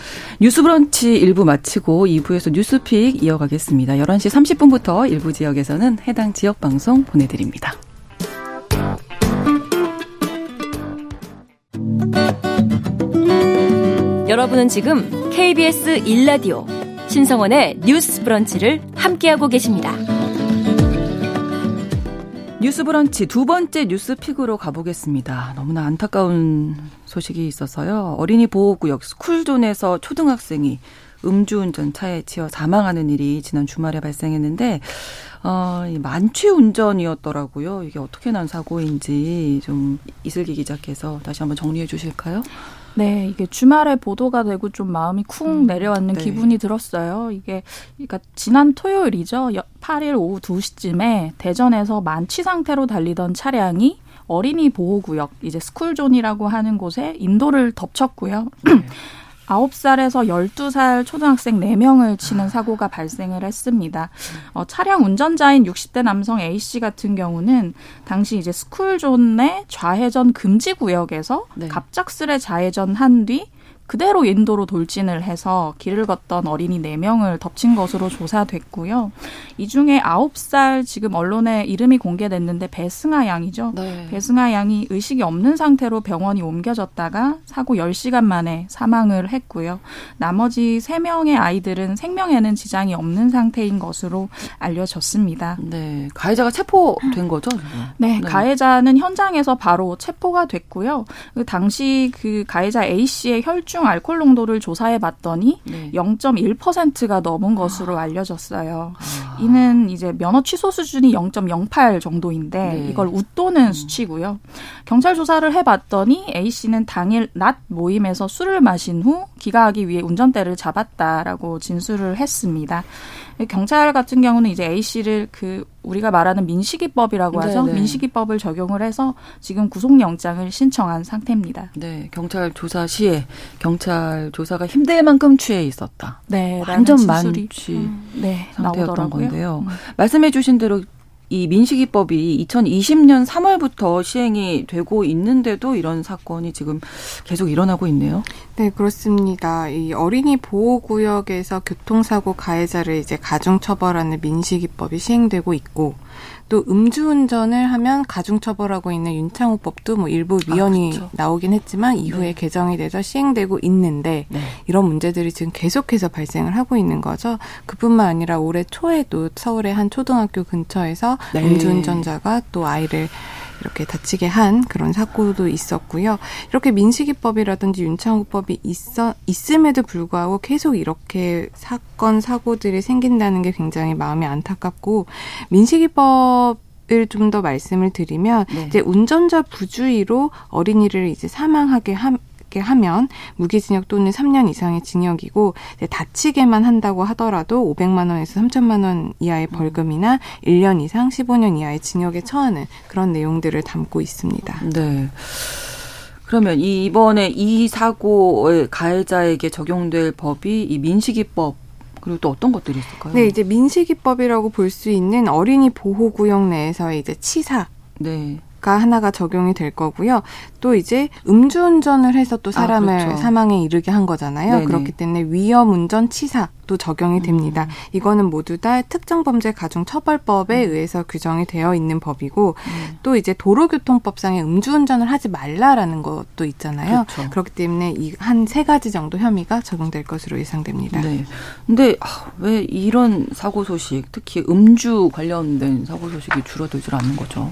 뉴스브런치 1부 마치고 2부에서 뉴스픽 이어가겠습니다. 11시 30분부터 일부 지역에서는 해당 지역 방송 보내드립니다. 여러분은 지금 KBS 1라디오 신성원의 뉴스 브런치를 함께하고 계십니다. 뉴스 브런치 두 번째 뉴스 픽으로 가보겠습니다. 너무나 안타까운 소식이 있어서요. 어린이 보호구역 스쿨존에서 초등학생이 음주운전 차에 치여 사망하는 일이 지난 주말에 발생했는데 어, 만취 운전이었더라고요. 이게 어떻게 난 사고인지 좀 이슬기 기자께서 다시 한번 정리해 주실까요? 네, 이게 주말에 보도가 되고 좀 마음이 쿵 음, 내려앉는 네. 기분이 들었어요. 이게 그러니까 지난 토요일이죠. 8일 오후 2시쯤에 대전에서 만취 상태로 달리던 차량이 어린이 보호구역 이제 스쿨존이라고 하는 곳에 인도를 덮쳤고요. 네. 9살에서 12살 초등학생 4명을 치는 사고가 발생을 했습니다. 어, 차량 운전자인 60대 남성 A씨 같은 경우는 당시 이제 스쿨존 내 좌회전 금지 구역에서 네. 갑작스레 좌회전한 뒤 그대로 인도로 돌진을 해서 길을 걷던 어린이 4명을 덮친 것으로 조사됐고요. 이 중에 9살 지금 언론에 이름이 공개됐는데 배승아 양이죠. 네. 배승아 양이 의식이 없는 상태로 병원이 옮겨졌다가 사고 10시간 만에 사망을 했고요. 나머지 3명의 아이들은 생명에는 지장이 없는 상태인 것으로 알려졌습니다. 네. 가해자가 체포된 거죠? 네, 네. 가해자는 현장에서 바로 체포가 됐고요. 그 당시 그 가해자 A씨의 혈중 혈중 알코올 농도를 조사해 봤더니 네. 0.1%가 넘은 것으로 알려졌어요. 아. 이는 이제 면허 취소 수준이 0.08 정도인데 네. 이걸 웃도는 음. 수치고요. 경찰 조사를 해 봤더니 A 씨는 당일 낮 모임에서 술을 마신 후 귀가하기 위해 운전대를 잡았다라고 진술을 했습니다. 경찰 같은 경우는 이제 A 씨를 그 우리가 말하는 민식이법이라고 하죠. 네네. 민식이법을 적용을 해서 지금 구속영장을 신청한 상태입니다. 네, 경찰 조사 시에 경찰 조사가 힘들 만큼 취해 있었다. 네, 완전 만취 음, 네, 상태였던 나오더라고요. 건데요. 음. 말씀해주신 대로 이 민식이법이 2020년 3월부터 시행이 되고 있는데도 이런 사건이 지금 계속 일어나고 있네요. 네, 그렇습니다. 이 어린이 보호 구역에서 교통사고 가해자를 이제 가중 처벌하는 민식이법이 시행되고 있고 또 음주운전을 하면 가중처벌하고 있는 윤창호법도 뭐 일부 아, 위헌이 아, 그렇죠. 나오긴 했지만 이후에 네. 개정이 돼서 시행되고 있는데 네. 이런 문제들이 지금 계속해서 발생을 하고 있는 거죠. 그뿐만 아니라 올해 초에도 서울의 한 초등학교 근처에서 네. 음주운전자가 또 아이를 이렇게 다치게 한 그런 사고도 있었고요. 이렇게 민식이법이라든지 윤창호법이 있어 있음에도 불구하고 계속 이렇게 사건 사고들이 생긴다는 게 굉장히 마음이 안타깝고 민식이법 을 좀 더 말씀을 드리면 네. 이제 운전자 부주의로 어린이를 이제 사망하게 함 받게 하면 무기징역 또는 3년 이상의 징역이고 다치게만 한다고 하더라도 500만 원에서 3천만 원 이하의 벌금이나 1년 이상 15년 이하의 징역에 처하는 그런 내용들을 담고 있습니다. 네. 그러면 이번에 이 사고의 가해자에게 적용될 법이 이 민식이법 그리고 또 어떤 것들이 있을까요? 네, 이제 민식이법이라고 볼 수 있는 어린이 보호구역 내에서의 이제 치사. 네. 가 하나가 적용이 될 거고요. 또 이제 음주운전을 해서 또 아, 사람을 아, 그렇죠. 사망에 이르게 한 거잖아요. 네네. 그렇기 때문에 위험운전 치사도 적용이 됩니다. 음. 이거는 모두 다 특정범죄 가중처벌법에 음. 의해서 규정이 되어 있는 법이고 음. 또 이제 도로교통법상에 음주운전을 하지 말라라는 것도 있잖아요. 그렇죠. 그렇기 때문에 이 한 세 가지 정도 혐의가 적용될 것으로 예상됩니다. 네. 근데 아, 왜 이런 사고 소식, 특히 음주 관련된 사고 소식이 줄어들지 않는 거죠?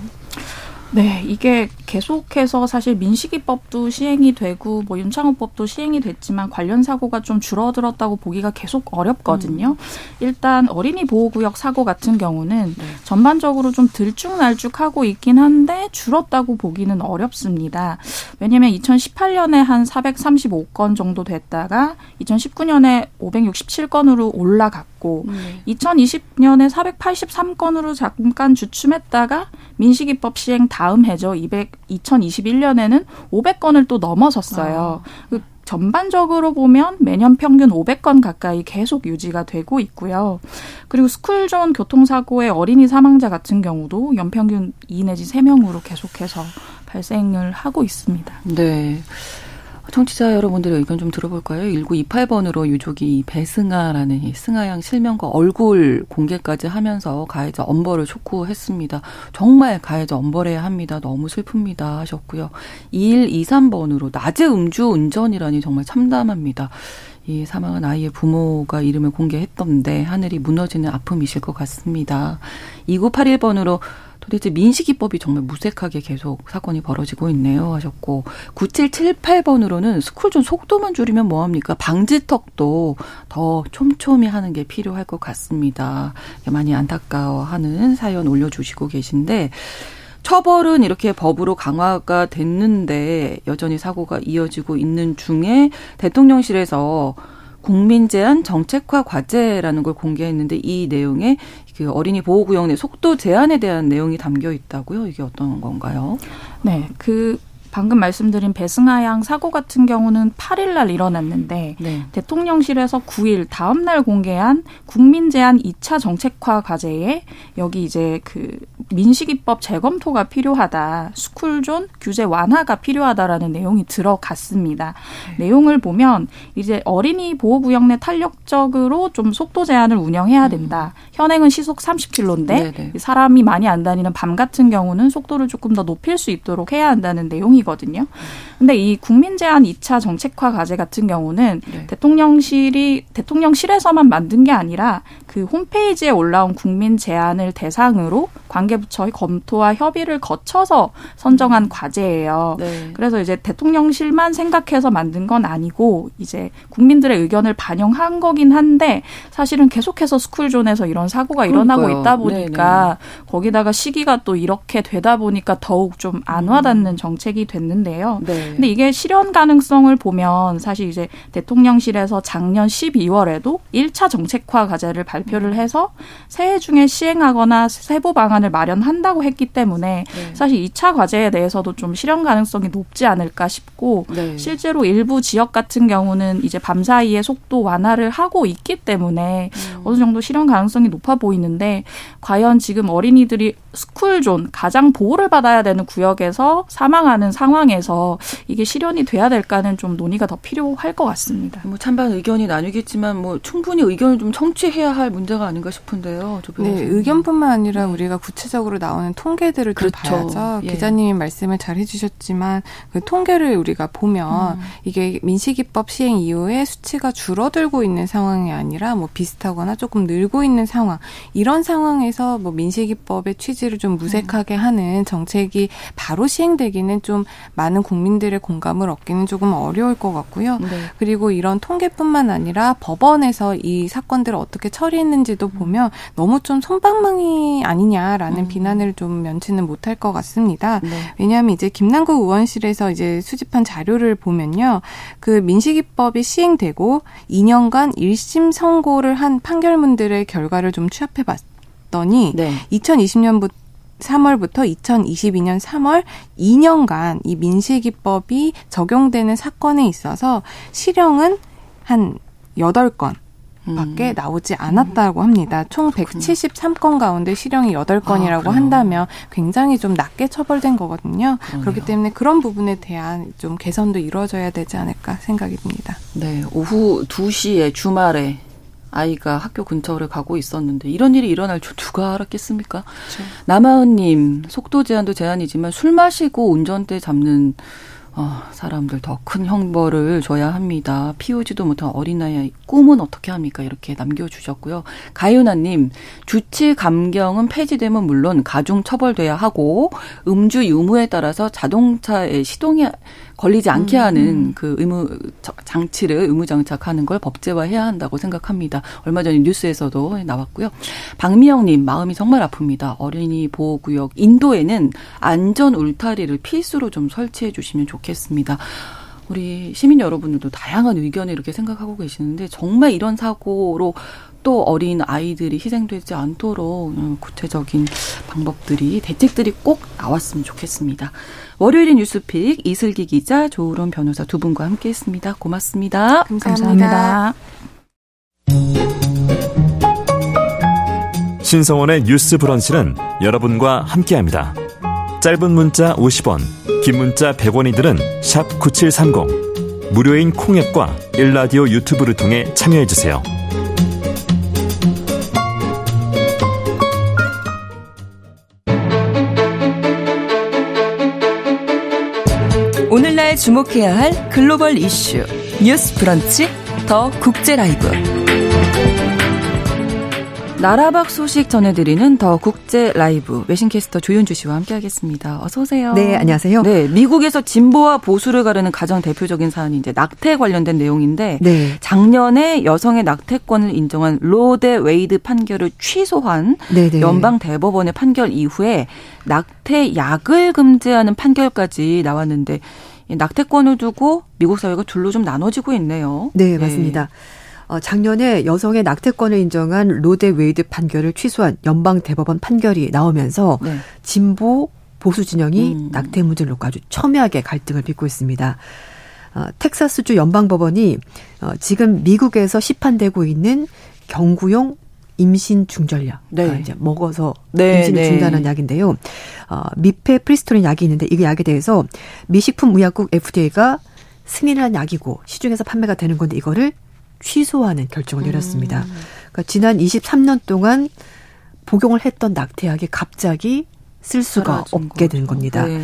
네, 이게 계속해서 사실 민식이법도 시행이 되고 뭐 윤창호법도 시행이 됐지만 관련 사고가 좀 줄어들었다고 보기가 계속 어렵거든요. 음. 일단 어린이 보호구역 사고 같은 경우는 네. 전반적으로 좀 들쭉날쭉하고 있긴 한데 줄었다고 보기는 어렵습니다. 왜냐하면 2018년에 한 435건 정도 됐다가 2019년에 567건으로 올라갔고 네. 2020년에 483건으로 잠깐 주춤했다가 민식이법 시행 다음 해죠. 200, 2021년에는 500건을 또 넘어섰어요. 아. 그 전반적으로 보면 매년 평균 500건 가까이 계속 유지가 되고 있고요. 그리고 스쿨존 교통사고의 어린이 사망자 같은 경우도 연평균 2 내지 3명으로 계속해서 발생을 하고 있습니다. 네. 청취자 여러분들의 의견 좀 들어볼까요? 1928번으로 유족이 배승아라는 이 승아양 실명과 얼굴 공개까지 하면서 가해자 엄벌을 촉구했습니다. 정말 가해자 엄벌해야 합니다. 너무 슬픕니다. 하셨고요. 2123번으로 낮에 음주 운전이라니 정말 참담합니다. 이 사망한 아이의 부모가 이름을 공개했던데 하늘이 무너지는 아픔이실 것 같습니다. 2981번으로 도대체 민식이법이 정말 무색하게 계속 사건이 벌어지고 있네요 하셨고 9778번으로는 스쿨 존 속도만 줄이면 뭐합니까 방지턱도 더 촘촘히 하는 게 필요할 것 같습니다. 많이 안타까워하는 사연 올려주시고 계신데 처벌은 이렇게 법으로 강화가 됐는데 여전히 사고가 이어지고 있는 중에 대통령실에서 국민 제한 정책화 과제라는 걸 공개했는데 이 내용에 그 어린이 보호구역 내 속도 제한에 대한 내용이 담겨 있다고요? 이게 어떤 건가요? 네, 그 방금 말씀드린 배승아 양 사고 같은 경우는 8일 날 일어났는데 네. 대통령실에서 9일 다음 날 공개한 국민 제한 2차 정책화 과제에 여기 이제 그 민식이법 재검토가 필요하다. 스쿨존 규제 완화가 필요하다라는 내용이 들어갔습니다. 네. 내용을 보면 이제 어린이 보호 구역 내 탄력적으로 좀 속도 제한을 운영해야 된다. 음. 현행은 시속 30km인데 네네. 사람이 많이 안 다니는 밤 같은 경우는 속도를 조금 더 높일 수 있도록 해야 한다는 내용이 내용이거든요. 근데 이 국민 제한 2차 정책화 과제 같은 경우는 네. 대통령실이 대통령실에서만 만든 게 아니라 그 홈페이지에 올라온 국민 제안을 대상으로 관계부처의 검토와 협의를 거쳐서 선정한 과제예요. 네. 그래서 이제 대통령실만 생각해서 만든 건 아니고 이제 국민들의 의견을 반영한 거긴 한데 사실은 계속해서 스쿨존에서 이런 사고가 일어나고 그러니까요. 있다 보니까 네네. 거기다가 시기가 또 이렇게 되다 보니까 더욱 좀 안 와닿는 정책이 됐는데요. 네. 근데 이게 실현 가능성을 보면 사실 이제 대통령실에서 작년 12월에도 1차 정책화 과제를 발표를 해서 새해 중에 시행하거나 세부 방안을 마련한다고 했기 때문에 네. 사실 2차 과제에 대해서도 좀 실현 가능성이 높지 않을까 싶고 네. 실제로 일부 지역 같은 경우는 이제 밤 사이에 속도 완화를 하고 있기 때문에 음. 어느 정도 실현 가능성이 높아 보이는데 과연 지금 어린이들이 스쿨존 가장 보호를 받아야 되는 구역에서 사망하는 상황에서 이게 실현이 돼야 될까는 좀 논의가 더 필요할 것 같습니다. 뭐 찬반 의견이 나뉘겠지만 뭐 충분히 의견을 좀 청취해야 할 문제가 아닌가 싶은데요. 네, 의견뿐만 아니라 우리가 구체적으로 나오는 통계들을 좀 그렇죠. 봐야죠. 예. 기자님이 말씀을 잘 해주셨지만 그 통계를 우리가 보면 음. 이게 민식이법 시행 이후에 수치가 줄어들고 있는 상황이 아니라 뭐 비슷하거나 조금 늘고 있는 상황 이런 상황에서 뭐 민식이법의 취지 를 좀 무색하게 음. 하는 정책이 바로 시행되기는 좀 많은 국민들의 공감을 얻기는 조금 어려울 것 같고요. 네. 그리고 이런 통계뿐만 아니라 법원에서 이 사건들을 어떻게 처리했는지도 보면 너무 좀 손방망이 아니냐라는 음. 비난을 좀 면치는 못할 것 같습니다. 네. 왜냐하면 이제 김남국 의원실에서 이제 수집한 자료를 보면요. 그 민식이법이 시행되고 2년간 1심 선고를 한 판결문들의 결과를 좀 취합해 봤 더니 네. 2020년부터 3월부터 2022년 3월 2년간 이 민식이법이 적용되는 사건에 있어서 실형은 한 8건 밖에 음. 나오지 않았다고 합니다. 총 173건 가운데 실형이 8건이라고 아, 한다면 굉장히 좀 낮게 처벌된 거거든요. 그러네요. 그렇기 때문에 그런 부분에 대한 좀 개선도 이루어져야 되지 않을까 생각이 듭니다. 네, 오후 2시에 주말에 아이가 학교 근처를 가고 있었는데 이런 일이 일어날 줄 누가 알았겠습니까? 그렇죠. 남아은님 속도 제한도 제한이지만 술 마시고 운전대 잡는 어, 사람들 더 큰 형벌을 줘야 합니다. 피우지도 못한 어린아이의 꿈은 어떻게 합니까? 이렇게 남겨주셨고요. 가윤아님, 주치 감경은 폐지되면 물론 가중 처벌돼야 하고 음주 유무에 따라서 자동차의 시동이 걸리지 않게 음. 하는 음. 그 의무 장치를 의무 장착하는 걸 법제화해야 한다고 생각합니다. 얼마 전에 뉴스에서도 나왔고요. 박미영님 마음이 정말 아픕니다. 어린이 보호구역 인도에는 안전 울타리를 필수로 좀 설치해 주시면 좋겠습니다. 우리 시민 여러분들도 다양한 의견을 이렇게 생각하고 계시는데 정말 이런 사고로 또 어린 아이들이 희생되지 않도록 구체적인 방법들이 대책들이 꼭 나왔으면 좋겠습니다. 월요일인 뉴스픽 이슬기 기자 조우론 변호사 두 분과 함께했습니다. 고맙습니다. 감사합니다. 감사합니다. 신성원의 뉴스 브런치는 여러분과 함께합니다. 짧은 문자 50원, 긴 문자 100원이들은 9730. 무료인 콩앱과 일라디오 유튜브를 통해 참여해주세요. 주목해야 할 글로벌 이슈 뉴스 브런치 더 국제 라이브 나라 밖 소식 전해드리는 더 국제 라이브 외신캐스터 조윤주 씨와 함께하겠습니다. 어서 오세요. 네, 안녕하세요. 네, 미국에서 진보와 보수를 가르는 가장 대표적인 사안이 이제 낙태 관련된 내용인데 네. 작년에 여성의 낙태권을 인정한 로 대 웨이드 판결을 취소한 네네. 네. 연방 대법원의 판결 이후에 낙태 약을 금지하는 판결까지 나왔는데 낙태권을 두고 미국 사회가 둘로 좀 나눠지고 있네요. 네, 맞습니다. 네. 어, 작년에 여성의 낙태권을 인정한 로데 웨이드 판결을 취소한 연방 대법원 판결이 나오면서 네. 진보 보수 진영이 음. 낙태 문제를 놓고 아주 첨예하게 갈등을 빚고 있습니다. 어, 텍사스주 연방법원이 어, 지금 미국에서 시판되고 있는 경구용 임신 중절약, 네. 그러니까 이제 먹어서 네, 임신을 네. 중단한 약인데요. 어, 미페 프리스토린 약이 있는데 이 약에 대해서 미식품의약국 FDA가 승인한 약이고 시중에서 판매가 되는 건데 이거를 취소하는 결정을 내렸습니다. 음. 그러니까 지난 23년 동안 복용을 했던 낙태약이 갑자기 쓸 수가 없게 거죠. 된 겁니다. 네.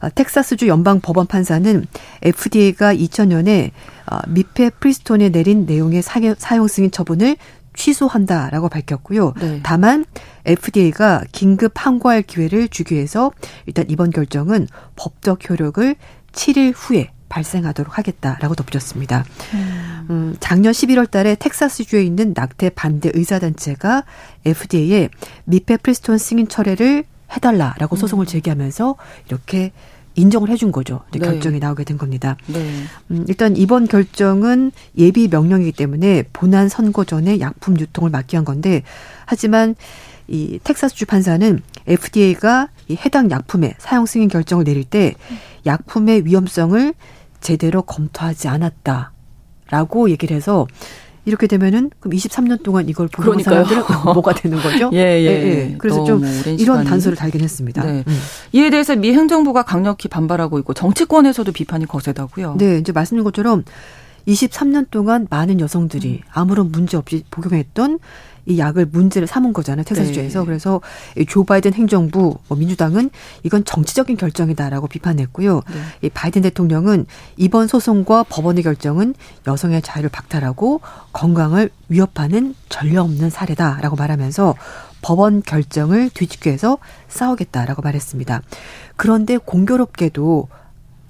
아, 텍사스주 연방 법원 판사는 FDA가 2000년에 아, 미페 프리스톤에 내린 내용의 사용 승인 처분을 취소한다라고 밝혔고요. 네. 다만 FDA가 긴급 항고할 기회를 주기 위해서 일단 이번 결정은 법적 효력을 7일 후에 발생하도록 하겠다라고 덧붙였습니다. 음. 음, 작년 11월 달에 텍사스주에 있는 낙태 반대 의사단체가 FDA에 미페프리스톤 승인 철회를 해달라라고 음. 소송을 제기하면서 이렇게 인정을 해준 거죠. 네. 결정이 나오게 된 겁니다. 네. 음, 일단 이번 결정은 예비 명령이기 때문에 본안 선거 전에 약품 유통을 막기 위한 건데 하지만 이 텍사스주 판사는 FDA가 이 해당 약품의 사용 승인 결정을 내릴 때 약품의 위험성을 제대로 검토하지 않았다라고 얘기를 해서 이렇게 되면은 그럼 23년 동안 이걸 보는 사람들은 뭐가 되는 거죠? 예, 예. 예, 예. 그래서 좀 이런 단서를 달긴 했습니다. 네. 음. 이에 대해서 미 행정부가 강력히 반발하고 있고 정치권에서도 비판이 거세다고요. 네, 이제 말씀드린 것처럼 23년 동안 많은 여성들이 음. 아무런 문제 없이 복용했던 이 약을 문제를 삼은 거잖아요. 텍사스주에서. 네. 그래서 조 바이든 행정부, 뭐 민주당은 이건 정치적인 결정이다라고 비판했고요. 네. 이 바이든 대통령은 이번 소송과 법원의 결정은 여성의 자유를 박탈하고 건강을 위협하는 전례 없는 사례다라고 말하면서 법원 결정을 뒤집기 위해서 싸우겠다라고 말했습니다. 그런데 공교롭게도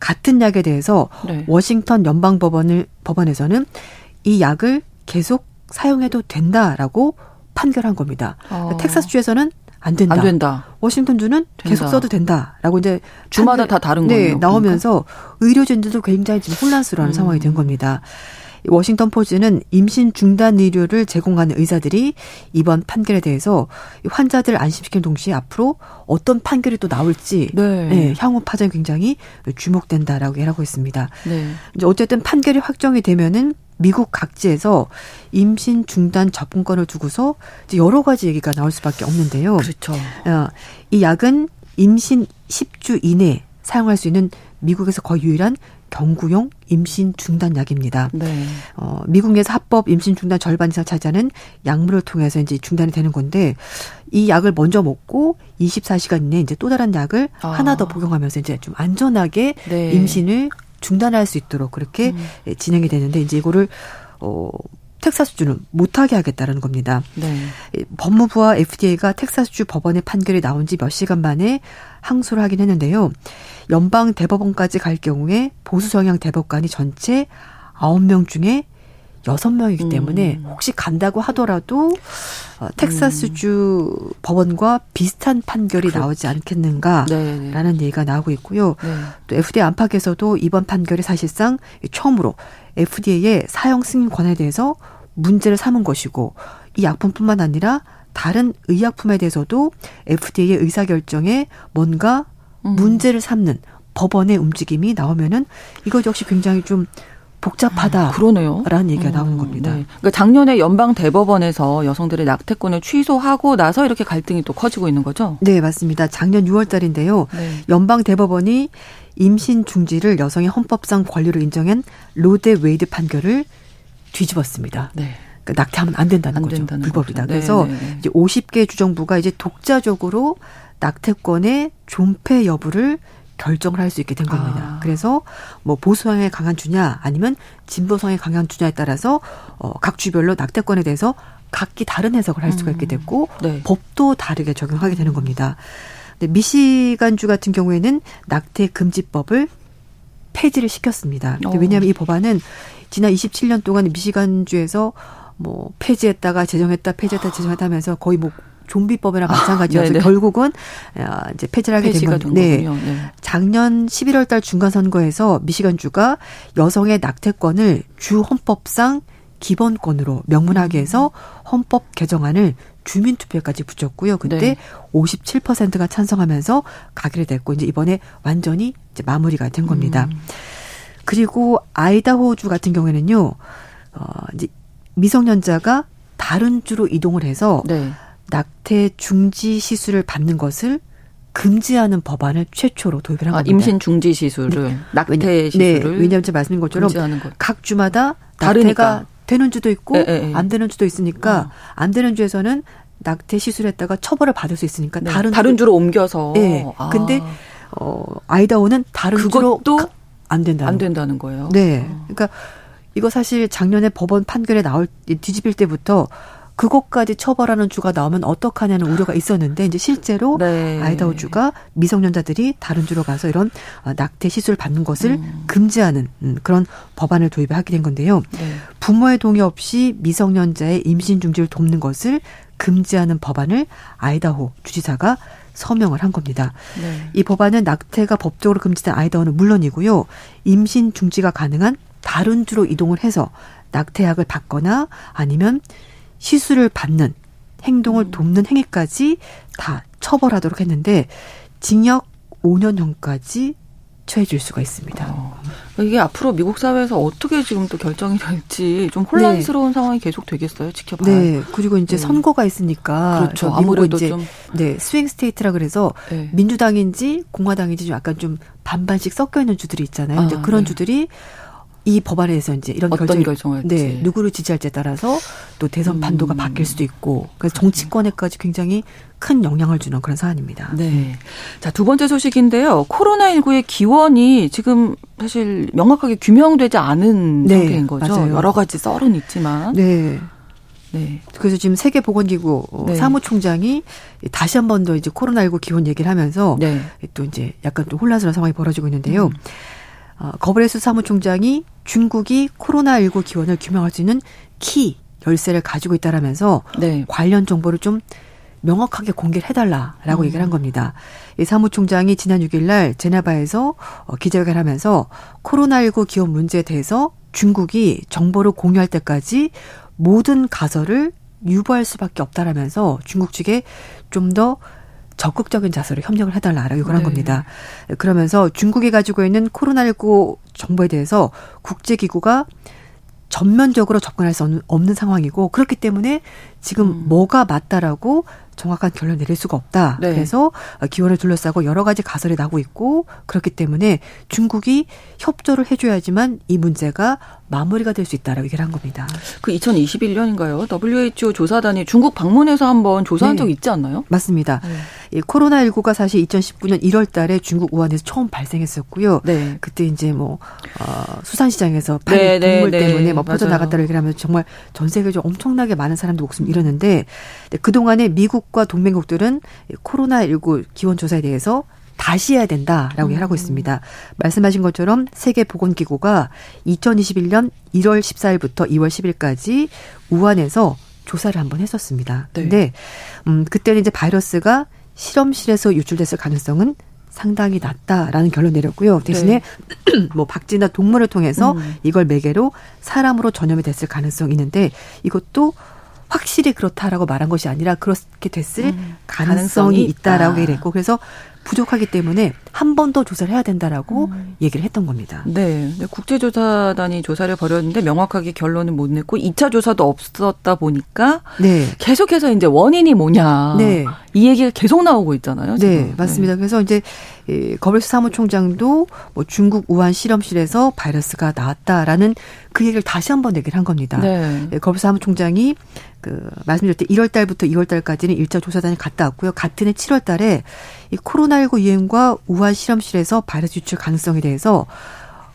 같은 약에 대해서 네. 워싱턴 연방 법원을 법원에서는 이 약을 계속 사용해도 된다라고 판결한 겁니다. 어. 텍사스주에서는 안 된다. 안 된다. 워싱턴주는 된다. 계속 써도 된다라고 이제 주마다 다 다른 네, 거예요. 나오면서 그러니까? 의료진들도 굉장히 지금 혼란스러운 음. 상황이 된 겁니다. 워싱턴 포즈는 임신 중단 의료를 제공하는 의사들이 이번 판결에 대해서 환자들 안심시키는 동시에 앞으로 어떤 판결이 또 나올지 네. 네, 향후 파장이 굉장히 주목된다라고 얘기하고 있습니다. 네. 이제 어쨌든 판결이 확정이 되면은 미국 각지에서 임신 중단 접근권을 두고서 여러 가지 얘기가 나올 수밖에 없는데요. 그렇죠. 어, 이 약은 임신 10주 이내 사용할 수 있는 미국에서 거의 유일한 경구용 임신 중단 약입니다. 네. 어, 미국 내에서 합법 임신 중단 절반 이상 차지하는 약물을 통해서 이제 중단이 되는 건데 이 약을 먼저 먹고 24시간 이내 이제 또 다른 약을 아. 하나 더 복용하면서 이제 좀 안전하게 네. 임신을 중단할 수 있도록 그렇게 음. 예, 진행이 되는데 이제 이거를 어 텍사스주는 못하게 하겠다라는 겁니다. 네. 법무부와 FDA가 텍사스주 법원의 판결이 나온 지 몇 시간 만에 항소를 하긴 했는데요. 연방 대법원까지 갈 경우에 보수 성향 대법관이 전체 9명 중에 여섯 명이기 때문에 음. 혹시 간다고 하더라도 어, 텍사스주 음. 법원과 비슷한 판결이 그렇지. 나오지 않겠는가라는 네네. 얘기가 나오고 있고요. 네. 또 FDA 안팎에서도 이번 판결이 사실상 처음으로 FDA의 사용 승인 권에 대해서 문제를 삼은 것이고 이 약품뿐만 아니라 다른 의약품에 대해서도 FDA의 의사결정에 뭔가 음. 문제를 삼는 법원의 움직임이 나오면은 이것 역시 굉장히 좀 복잡하다. 아, 그러네요. 라는 얘기가 음, 나오는 겁니다. 네. 그러니까 작년에 연방 대법원에서 여성들의 낙태권을 취소하고 나서 이렇게 갈등이 또 커지고 있는 거죠? 네, 맞습니다. 작년 6월 달인데요. 네. 연방 대법원이 임신 중지를 여성의 헌법상 권리로 인정한 로 대 웨이드 판결을 뒤집었습니다. 네. 그러니까 낙태하면 안 된다는 안 거죠. 된다는 불법이다. 거죠. 그래서 네, 네. 이제 50개 주정부가 이제 독자적으로 낙태권의 존폐 여부를 결정을 할 수 있게 된 겁니다. 아. 그래서 뭐 보수성에 강한 주냐 아니면 진보성에 강한 주냐에 따라서 어, 각 주별로 낙태권에 대해서 각기 다른 해석을 할 수가 있게 음. 됐고 네. 법도 다르게 적용하게 되는 겁니다. 근데 미시간주 같은 경우에는 낙태 금지법을 폐지를 시켰습니다. 어. 왜냐하면 이 법안은 지난 27년 동안 미시간주에서 뭐 폐지했다가 제정했다 폐지했다 제정했다 하면서 거의 뭐 좀비법이랑 마찬가지여서 아, 결국은 어, 이제 폐지를 하게 된 건데 네. 네. 작년 11월 달 중간 선거에서 미시간주가 여성의 낙태권을 주 헌법상 기본권으로 명문하게 해서 헌법 개정안을 주민 투표까지 붙였고요. 그때 네. 57%가 찬성하면서 가기로 됐고 이제 이번에 완전히 이제 마무리가 된 겁니다. 음. 그리고 아이다호주 같은 경우에는요. 어 이제 미성년자가 다른 주로 이동을 해서 네. 낙태 중지 시술을 받는 것을 금지하는 법안을 최초로 도입을 한 아, 겁니다. 임신 중지 시술을 네. 낙태 네, 시술을 네, 왜냐하면 제가 말씀드린 것처럼 각 주마다 다르니까. 낙태가 되는 주도 있고 에, 에, 에. 안 되는 주도 있으니까 어. 안 되는 주에서는 낙태 시술했다가 처벌을 받을 수 있으니까 네. 다른 다른 주로 옮겨서. 네. 아. 근데 어 아이다오는 다른 주로 안 된다. 안 된다는 거예요. 네. 어. 그러니까 이거 사실 작년에 법원 판결에 나올 뒤집힐 때부터 그것까지 처벌하는 주가 나오면 어떡하냐는 우려가 있었는데 이제 실제로 네. 아이다호 주가 미성년자들이 다른 주로 가서 이런 어, 낙태 시술 받는 것을 음. 금지하는 음, 그런 법안을 도입하게 된 건데요. 네. 부모의 동의 없이 미성년자의 임신 중지를 돕는 것을 금지하는 법안을 아이다호 주지사가 서명을 한 겁니다. 네. 이 법안은 낙태가 법적으로 금지된 아이다호는 물론이고요. 임신 중지가 가능한 다른 주로 이동을 해서 낙태약을 받거나 아니면 시술을 받는 행동을 음. 돕는 행위까지 다 처벌하도록 했는데 징역 5년형까지 처해질 수가 있습니다. 어. 이게 앞으로 미국 사회에서 어떻게 지금 또 결정이 될지 좀 혼란스러운 네. 상황이 계속 되겠어요. 지켜봐야. 네. 그리고 이제 네. 선거가 있으니까 그렇죠. 아무래도 이제 좀 네 swing state라 그래서 네. 민주당인지 공화당인지 좀 약간 좀 반반씩 섞여 있는 주들이 있잖아요. 아, 이제 그런 네. 주들이 이 법안에서 이제 이런 결정, 결정을 네 누구를 지지할지에 따라서 또 대선 음. 판도가 바뀔 수도 있고 그래서 정치권에까지 굉장히 큰 영향을 주는 그런 사안입니다. 네. 자, 두 번째 소식인데요. 코로나19의 기원이 지금 사실 명확하게 규명되지 않은 네, 상태인 거죠. 맞아요. 여러 가지 썰은 있지만. 네. 네. 그래서 지금 세계보건기구 네. 사무총장이 다시 한 번 더 이제 코로나19 기원 얘기를 하면서 네. 또 이제 약간 또 혼란스러운 상황이 벌어지고 있는데요. 음. 어, 거브레스 사무총장이 중국이 코로나19 기원을 규명할 수 있는 키 열쇠를 가지고 있다라면서 네. 관련 정보를 좀 명확하게 공개를 해달라라고 음. 얘기를 한 겁니다. 이 사무총장이 지난 6일 날 제네바에서 어, 기자회견을 하면서 코로나19 기원 문제에 대해서 중국이 정보를 공유할 때까지 모든 가설을 유보할 수밖에 없다라면서 중국 측에 좀 더 적극적인 자세로 협력을 해달라라고 요구를 한 네. 겁니다. 그러면서 중국이 가지고 있는 코로나19 정보에 대해서 국제기구가 전면적으로 접근할 수 없는 상황이고 그렇기 때문에 지금 음. 뭐가 맞다라고 정확한 결론 내릴 수가 없다. 네. 그래서 기원을 둘러싸고 여러 가지 가설이 나고 있고 그렇기 때문에 중국이 협조를 해줘야지만 이 문제가 마무리가 될 수 있다라고 얘기를 한 겁니다. 그 2021년인가요? WHO 조사단이 중국 방문해서 한번 조사한 네. 적 있지 않나요? 맞습니다. 네. 이 코로나19가 사실 2019년 1월 달에 중국 우한에서 처음 발생했었고요. 네. 그때 이제 뭐, 어, 수산시장에서 파는 네, 네 동물 네. 때문에 뭐 퍼져나갔다고 얘기를 하면서 정말 전 세계적으로 엄청나게 많은 사람들 목숨 잃었는데 그동안에 미국 과 동맹국들은 코로나19 기원 조사에 대해서 다시 해야 된다라고 음. 하고 있습니다. 말씀하신 것처럼 세계보건기구가 2021년 1월 14일부터 2월 10일까지 우한에서 조사를 한번 했었습니다. 네. 근데 음 그때는 이제 바이러스가 실험실에서 유출됐을 가능성은 상당히 낮다라는 결론 내렸고요. 대신에 네. 뭐 박쥐나 동물을 통해서 음. 이걸 매개로 사람으로 전염이 됐을 가능성이 있는데 이것도 확실히 그렇다라고 말한 것이 아니라 그렇게 됐을 음. 가능성이, 가능성이 있다라고 얘기를 했고 그래서 부족하기 때문에 한 번 더 조사를 해야 된다라고 음. 얘기를 했던 겁니다. 네. 국제조사단이 조사를 벌였는데 명확하게 결론을 못 냈고 2차 조사도 없었다 보니까 네. 계속해서 이제 원인이 뭐냐. 네. 이 얘기가 계속 나오고 있잖아요. 지금. 네, 맞습니다. 네. 그래서 이제 거벨스 사무총장도 뭐 중국 우한 실험실에서 바이러스가 나왔다라는 그 얘기를 다시 한번 얘기를 한 겁니다. 네. 거벨스 사무총장이 그 말씀드릴 때 1월 달부터 2월 달까지는 1차 조사단이 갔다 왔고요. 같은 해 7월 달에 이 코로나19 유행과 우한 실험실에서 바이러스 유출 가능성에 대해서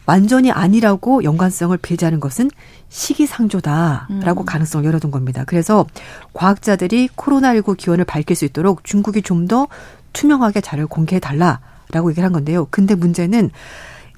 완전히 아니라고 연관성을 배제하는 것은 시기상조다라고 음. 가능성을 열어둔 겁니다. 그래서 과학자들이 코로나19 기원을 밝힐 수 있도록 중국이 좀 더 투명하게 자료를 공개해 달라라고 얘기를 한 건데요. 근데 문제는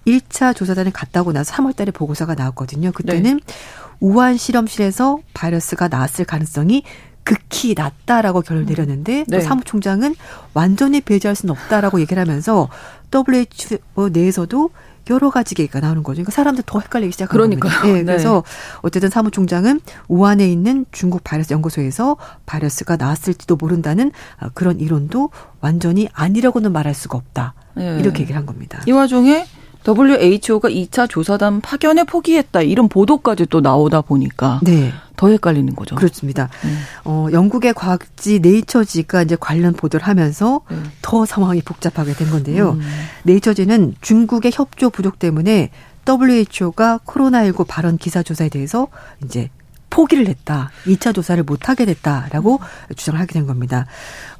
1차 조사단을 갔다 오고 나서 3월 달에 보고서가 나왔거든요. 그때는 네. 우한 실험실에서 바이러스가 나왔을 가능성이 극히 낮다라고 결론 을 내렸는데 네. 또 사무총장은 완전히 배제할 수는 없다라고 얘기를 하면서 WHO 내에서도 여러 가지 얘기가 나오는 거죠. 그러니까 사람들 더 헷갈리기 시작한 그러니까요. 겁니다. 네, 그래서 네. 어쨌든 사무총장은 우한에 있는 중국 바이러스 연구소에서 바이러스가 나왔을지도 모른다는 그런 이론도 완전히 아니라고는 말할 수가 없다. 네. 이렇게 얘기를 한 겁니다. 이 와중에 WHO가 2차 조사단 파견에 포기했다 이런 보도까지 또 나오다 보니까 네. 더 헷갈리는 거죠. 그렇습니다. 음. 어, 영국의 과학지 네이처지가 이제 관련 보도를 하면서 음. 더 상황이 복잡하게 된 건데요. 음. 네이처지는 중국의 협조 부족 때문에 WHO가 코로나19 발언 기사 조사에 대해서 이제 포기를 했다. 2차 조사를 못 하게 됐다라고 주장을 하게 된 겁니다.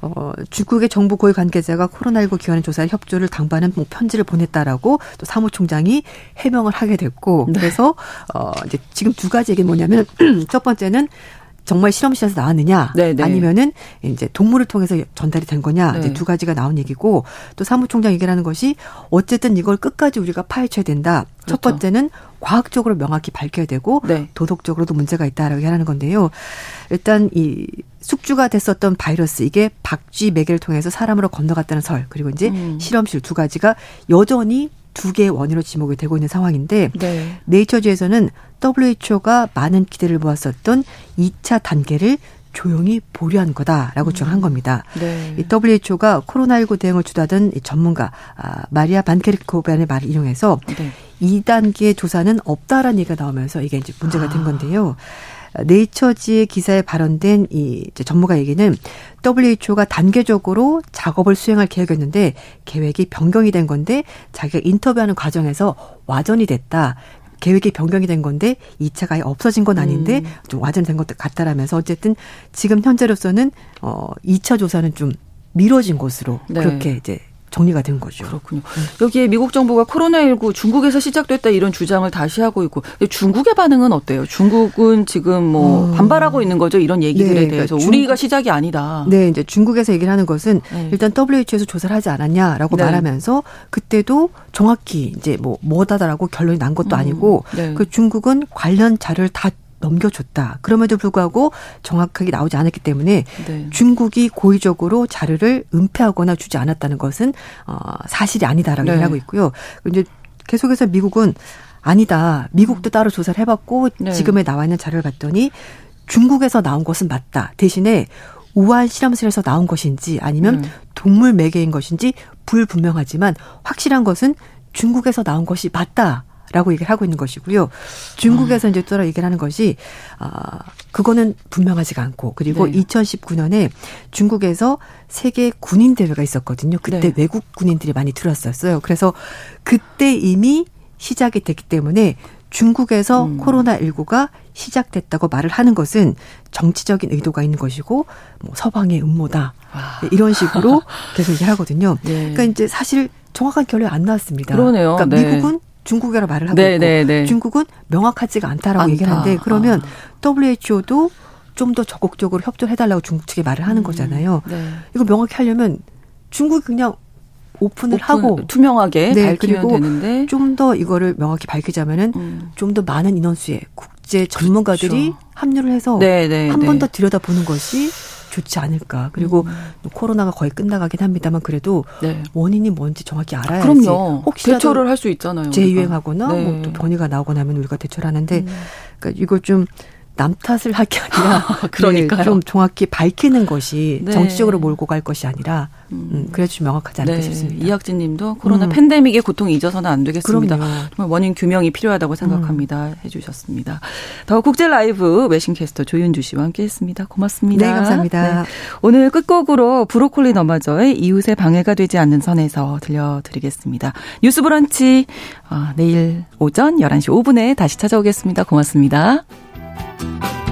어, 중국의 정부 고위 관계자가 코로나19 기관의 조사에 협조를 당부하는 뭐 편지를 보냈다라고 또 사무총장이 해명을 하게 됐고 네. 그래서 어 이제 지금 두 가지 얘기는 뭐냐면 첫 번째는 정말 실험실에서 나왔느냐 네네. 네. 아니면은 이제 동물을 통해서 전달이 된 거냐 네. 이제 두 가지가 나온 얘기고 또 사무총장 얘기라는 것이 어쨌든 이걸 끝까지 우리가 파헤쳐야 된다. 그렇죠. 첫 번째는 과학적으로 명확히 밝혀야 되고 네. 도덕적으로도 문제가 있다라고 하는 건데요. 일단 이 숙주가 됐었던 바이러스 이게 박쥐 매개를 통해서 사람으로 건너갔다는 설 그리고 이제 음. 실험실 두 가지가 여전히 두 개의 원인으로 지목이 되고 있는 상황인데 네. 네이처지에서는 WHO가 많은 기대를 모았었던 2차 단계를 조용히 보류한 거다라고 음. 주장한 겁니다. 네. 이 WHO가 코로나19 대응을 주도하던 이 전문가 아, 마리아 반케르코벤의 말을 인용해서 네. 2단계 조사는 없다라는 얘기가 나오면서 이게 이제 문제가 된 아. 건데요. 네이처지의 기사에 발언된 이 전문가 얘기는 WHO가 단계적으로 작업을 수행할 계획이었는데 계획이 변경이 된 건데 자기가 인터뷰하는 과정에서 와전이 됐다. 계획이 변경이 된 건데 2차가 아예 없어진 건 아닌데 음. 좀 와전이 된 것도 같다라면서 어쨌든 지금 현재로서는 어 2차 조사는 좀 미뤄진 것으로 네. 그렇게 이제 정리가 된 거죠. 그렇군요. 여기에 미국 정부가 코로나19 중국에서 시작됐다 이런 주장을 다시 하고 있고 중국의 반응은 어때요? 중국은 지금 뭐 어. 반발하고 있는 거죠. 이런 얘기들에 네, 대해서 그러니까 우리가 시작이 아니다. 네, 이제 중국에서 얘기를 하는 것은 네. 일단 WHO에서 조사를 하지 않았냐라고 네. 말하면서 그때도 정확히 이제 뭐 뭐다다라고 결론이 난 것도 음. 아니고 네. 그 중국은 관련 자료를 다 넘겨줬다. 그럼에도 불구하고 정확하게 나오지 않았기 때문에 네. 중국이 고의적으로 자료를 은폐하거나 주지 않았다는 것은 어, 사실이 아니다라고 네. 얘기하고 있고요. 이제 계속해서 미국은 아니다. 미국도 따로 조사를 해봤고 네. 지금에 나와 있는 자료를 봤더니 중국에서 나온 것은 맞다. 대신에 우한 실험실에서 나온 것인지 아니면 음. 동물 매개인 것인지 불분명하지만 확실한 것은 중국에서 나온 것이 맞다. 라고 얘기를 하고 있는 것이고요. 중국에서 아. 이제 또 얘기를 하는 것이, 아, 그거는 분명하지가 않고, 그리고 네. 2019년에 중국에서 세계 군인 대회가 있었거든요. 그때 네. 외국 군인들이 많이 들어왔었어요. 그래서 그때 이미 시작이 됐기 때문에 중국에서 음. 코로나19가 시작됐다고 말을 하는 것은 정치적인 의도가 있는 것이고, 뭐 서방의 음모다. 아. 이런 식으로 계속 얘기를 하거든요. 네. 그러니까 이제 사실 정확한 결론이 안 나왔습니다. 그러네요. 그러니까 네. 미국은 중국이라 말을 하고 네, 있고 네, 네. 중국은 명확하지가 않다라고 않다. 얘기를 하는데 그러면 아. WHO도 좀 더 적극적으로 협조를 해달라고 중국 측에 말을 하는 음. 거잖아요. 네. 이거 명확히 하려면 중국이 그냥 오픈을 오픈, 하고 투명하게 네, 밝히면 되는데 좀 더 이거를 명확히 밝히자면은 음. 좀더 많은 인원수의 국제 전문가들이 그렇죠. 합류를 해서 네, 네, 한 번더 네. 들여다보는 것이 좋지 않을까. 그리고 음. 뭐 코로나가 거의 끝나가긴 합니다만 그래도 네. 원인이 뭔지 정확히 알아야지. 그럼요. 혹시 대처를 할 수 있잖아요. 재유행하거나 네. 뭐또 변이가 나오거나 하면 우리가 대처를 하는데 음. 그러니까 이걸 좀 남 탓을 할게 아니라 그러니까 네, 좀 정확히 밝히는 것이 네. 정치적으로 몰고 갈 것이 아니라 음, 음 그래야 좀 명확하지 않을까 네. 싶습니다. 이학진 님도 코로나 음. 팬데믹의 고통이 잊어서는 안 되겠습니다. 그럼요. 정말 원인 규명이 필요하다고 생각합니다. 음. 해 주셨습니다. 더 국제 라이브 외신캐스터 조윤주 씨와 함께 했습니다. 고맙습니다. 네, 감사합니다. 네. 오늘 끝곡으로 브로콜리 너마저의 이웃의 방해가 되지 않는 선에서 들려드리겠습니다. 뉴스 브런치 어, 내일 오전 11시 5분에 다시 찾아오겠습니다. 고맙습니다. Bye.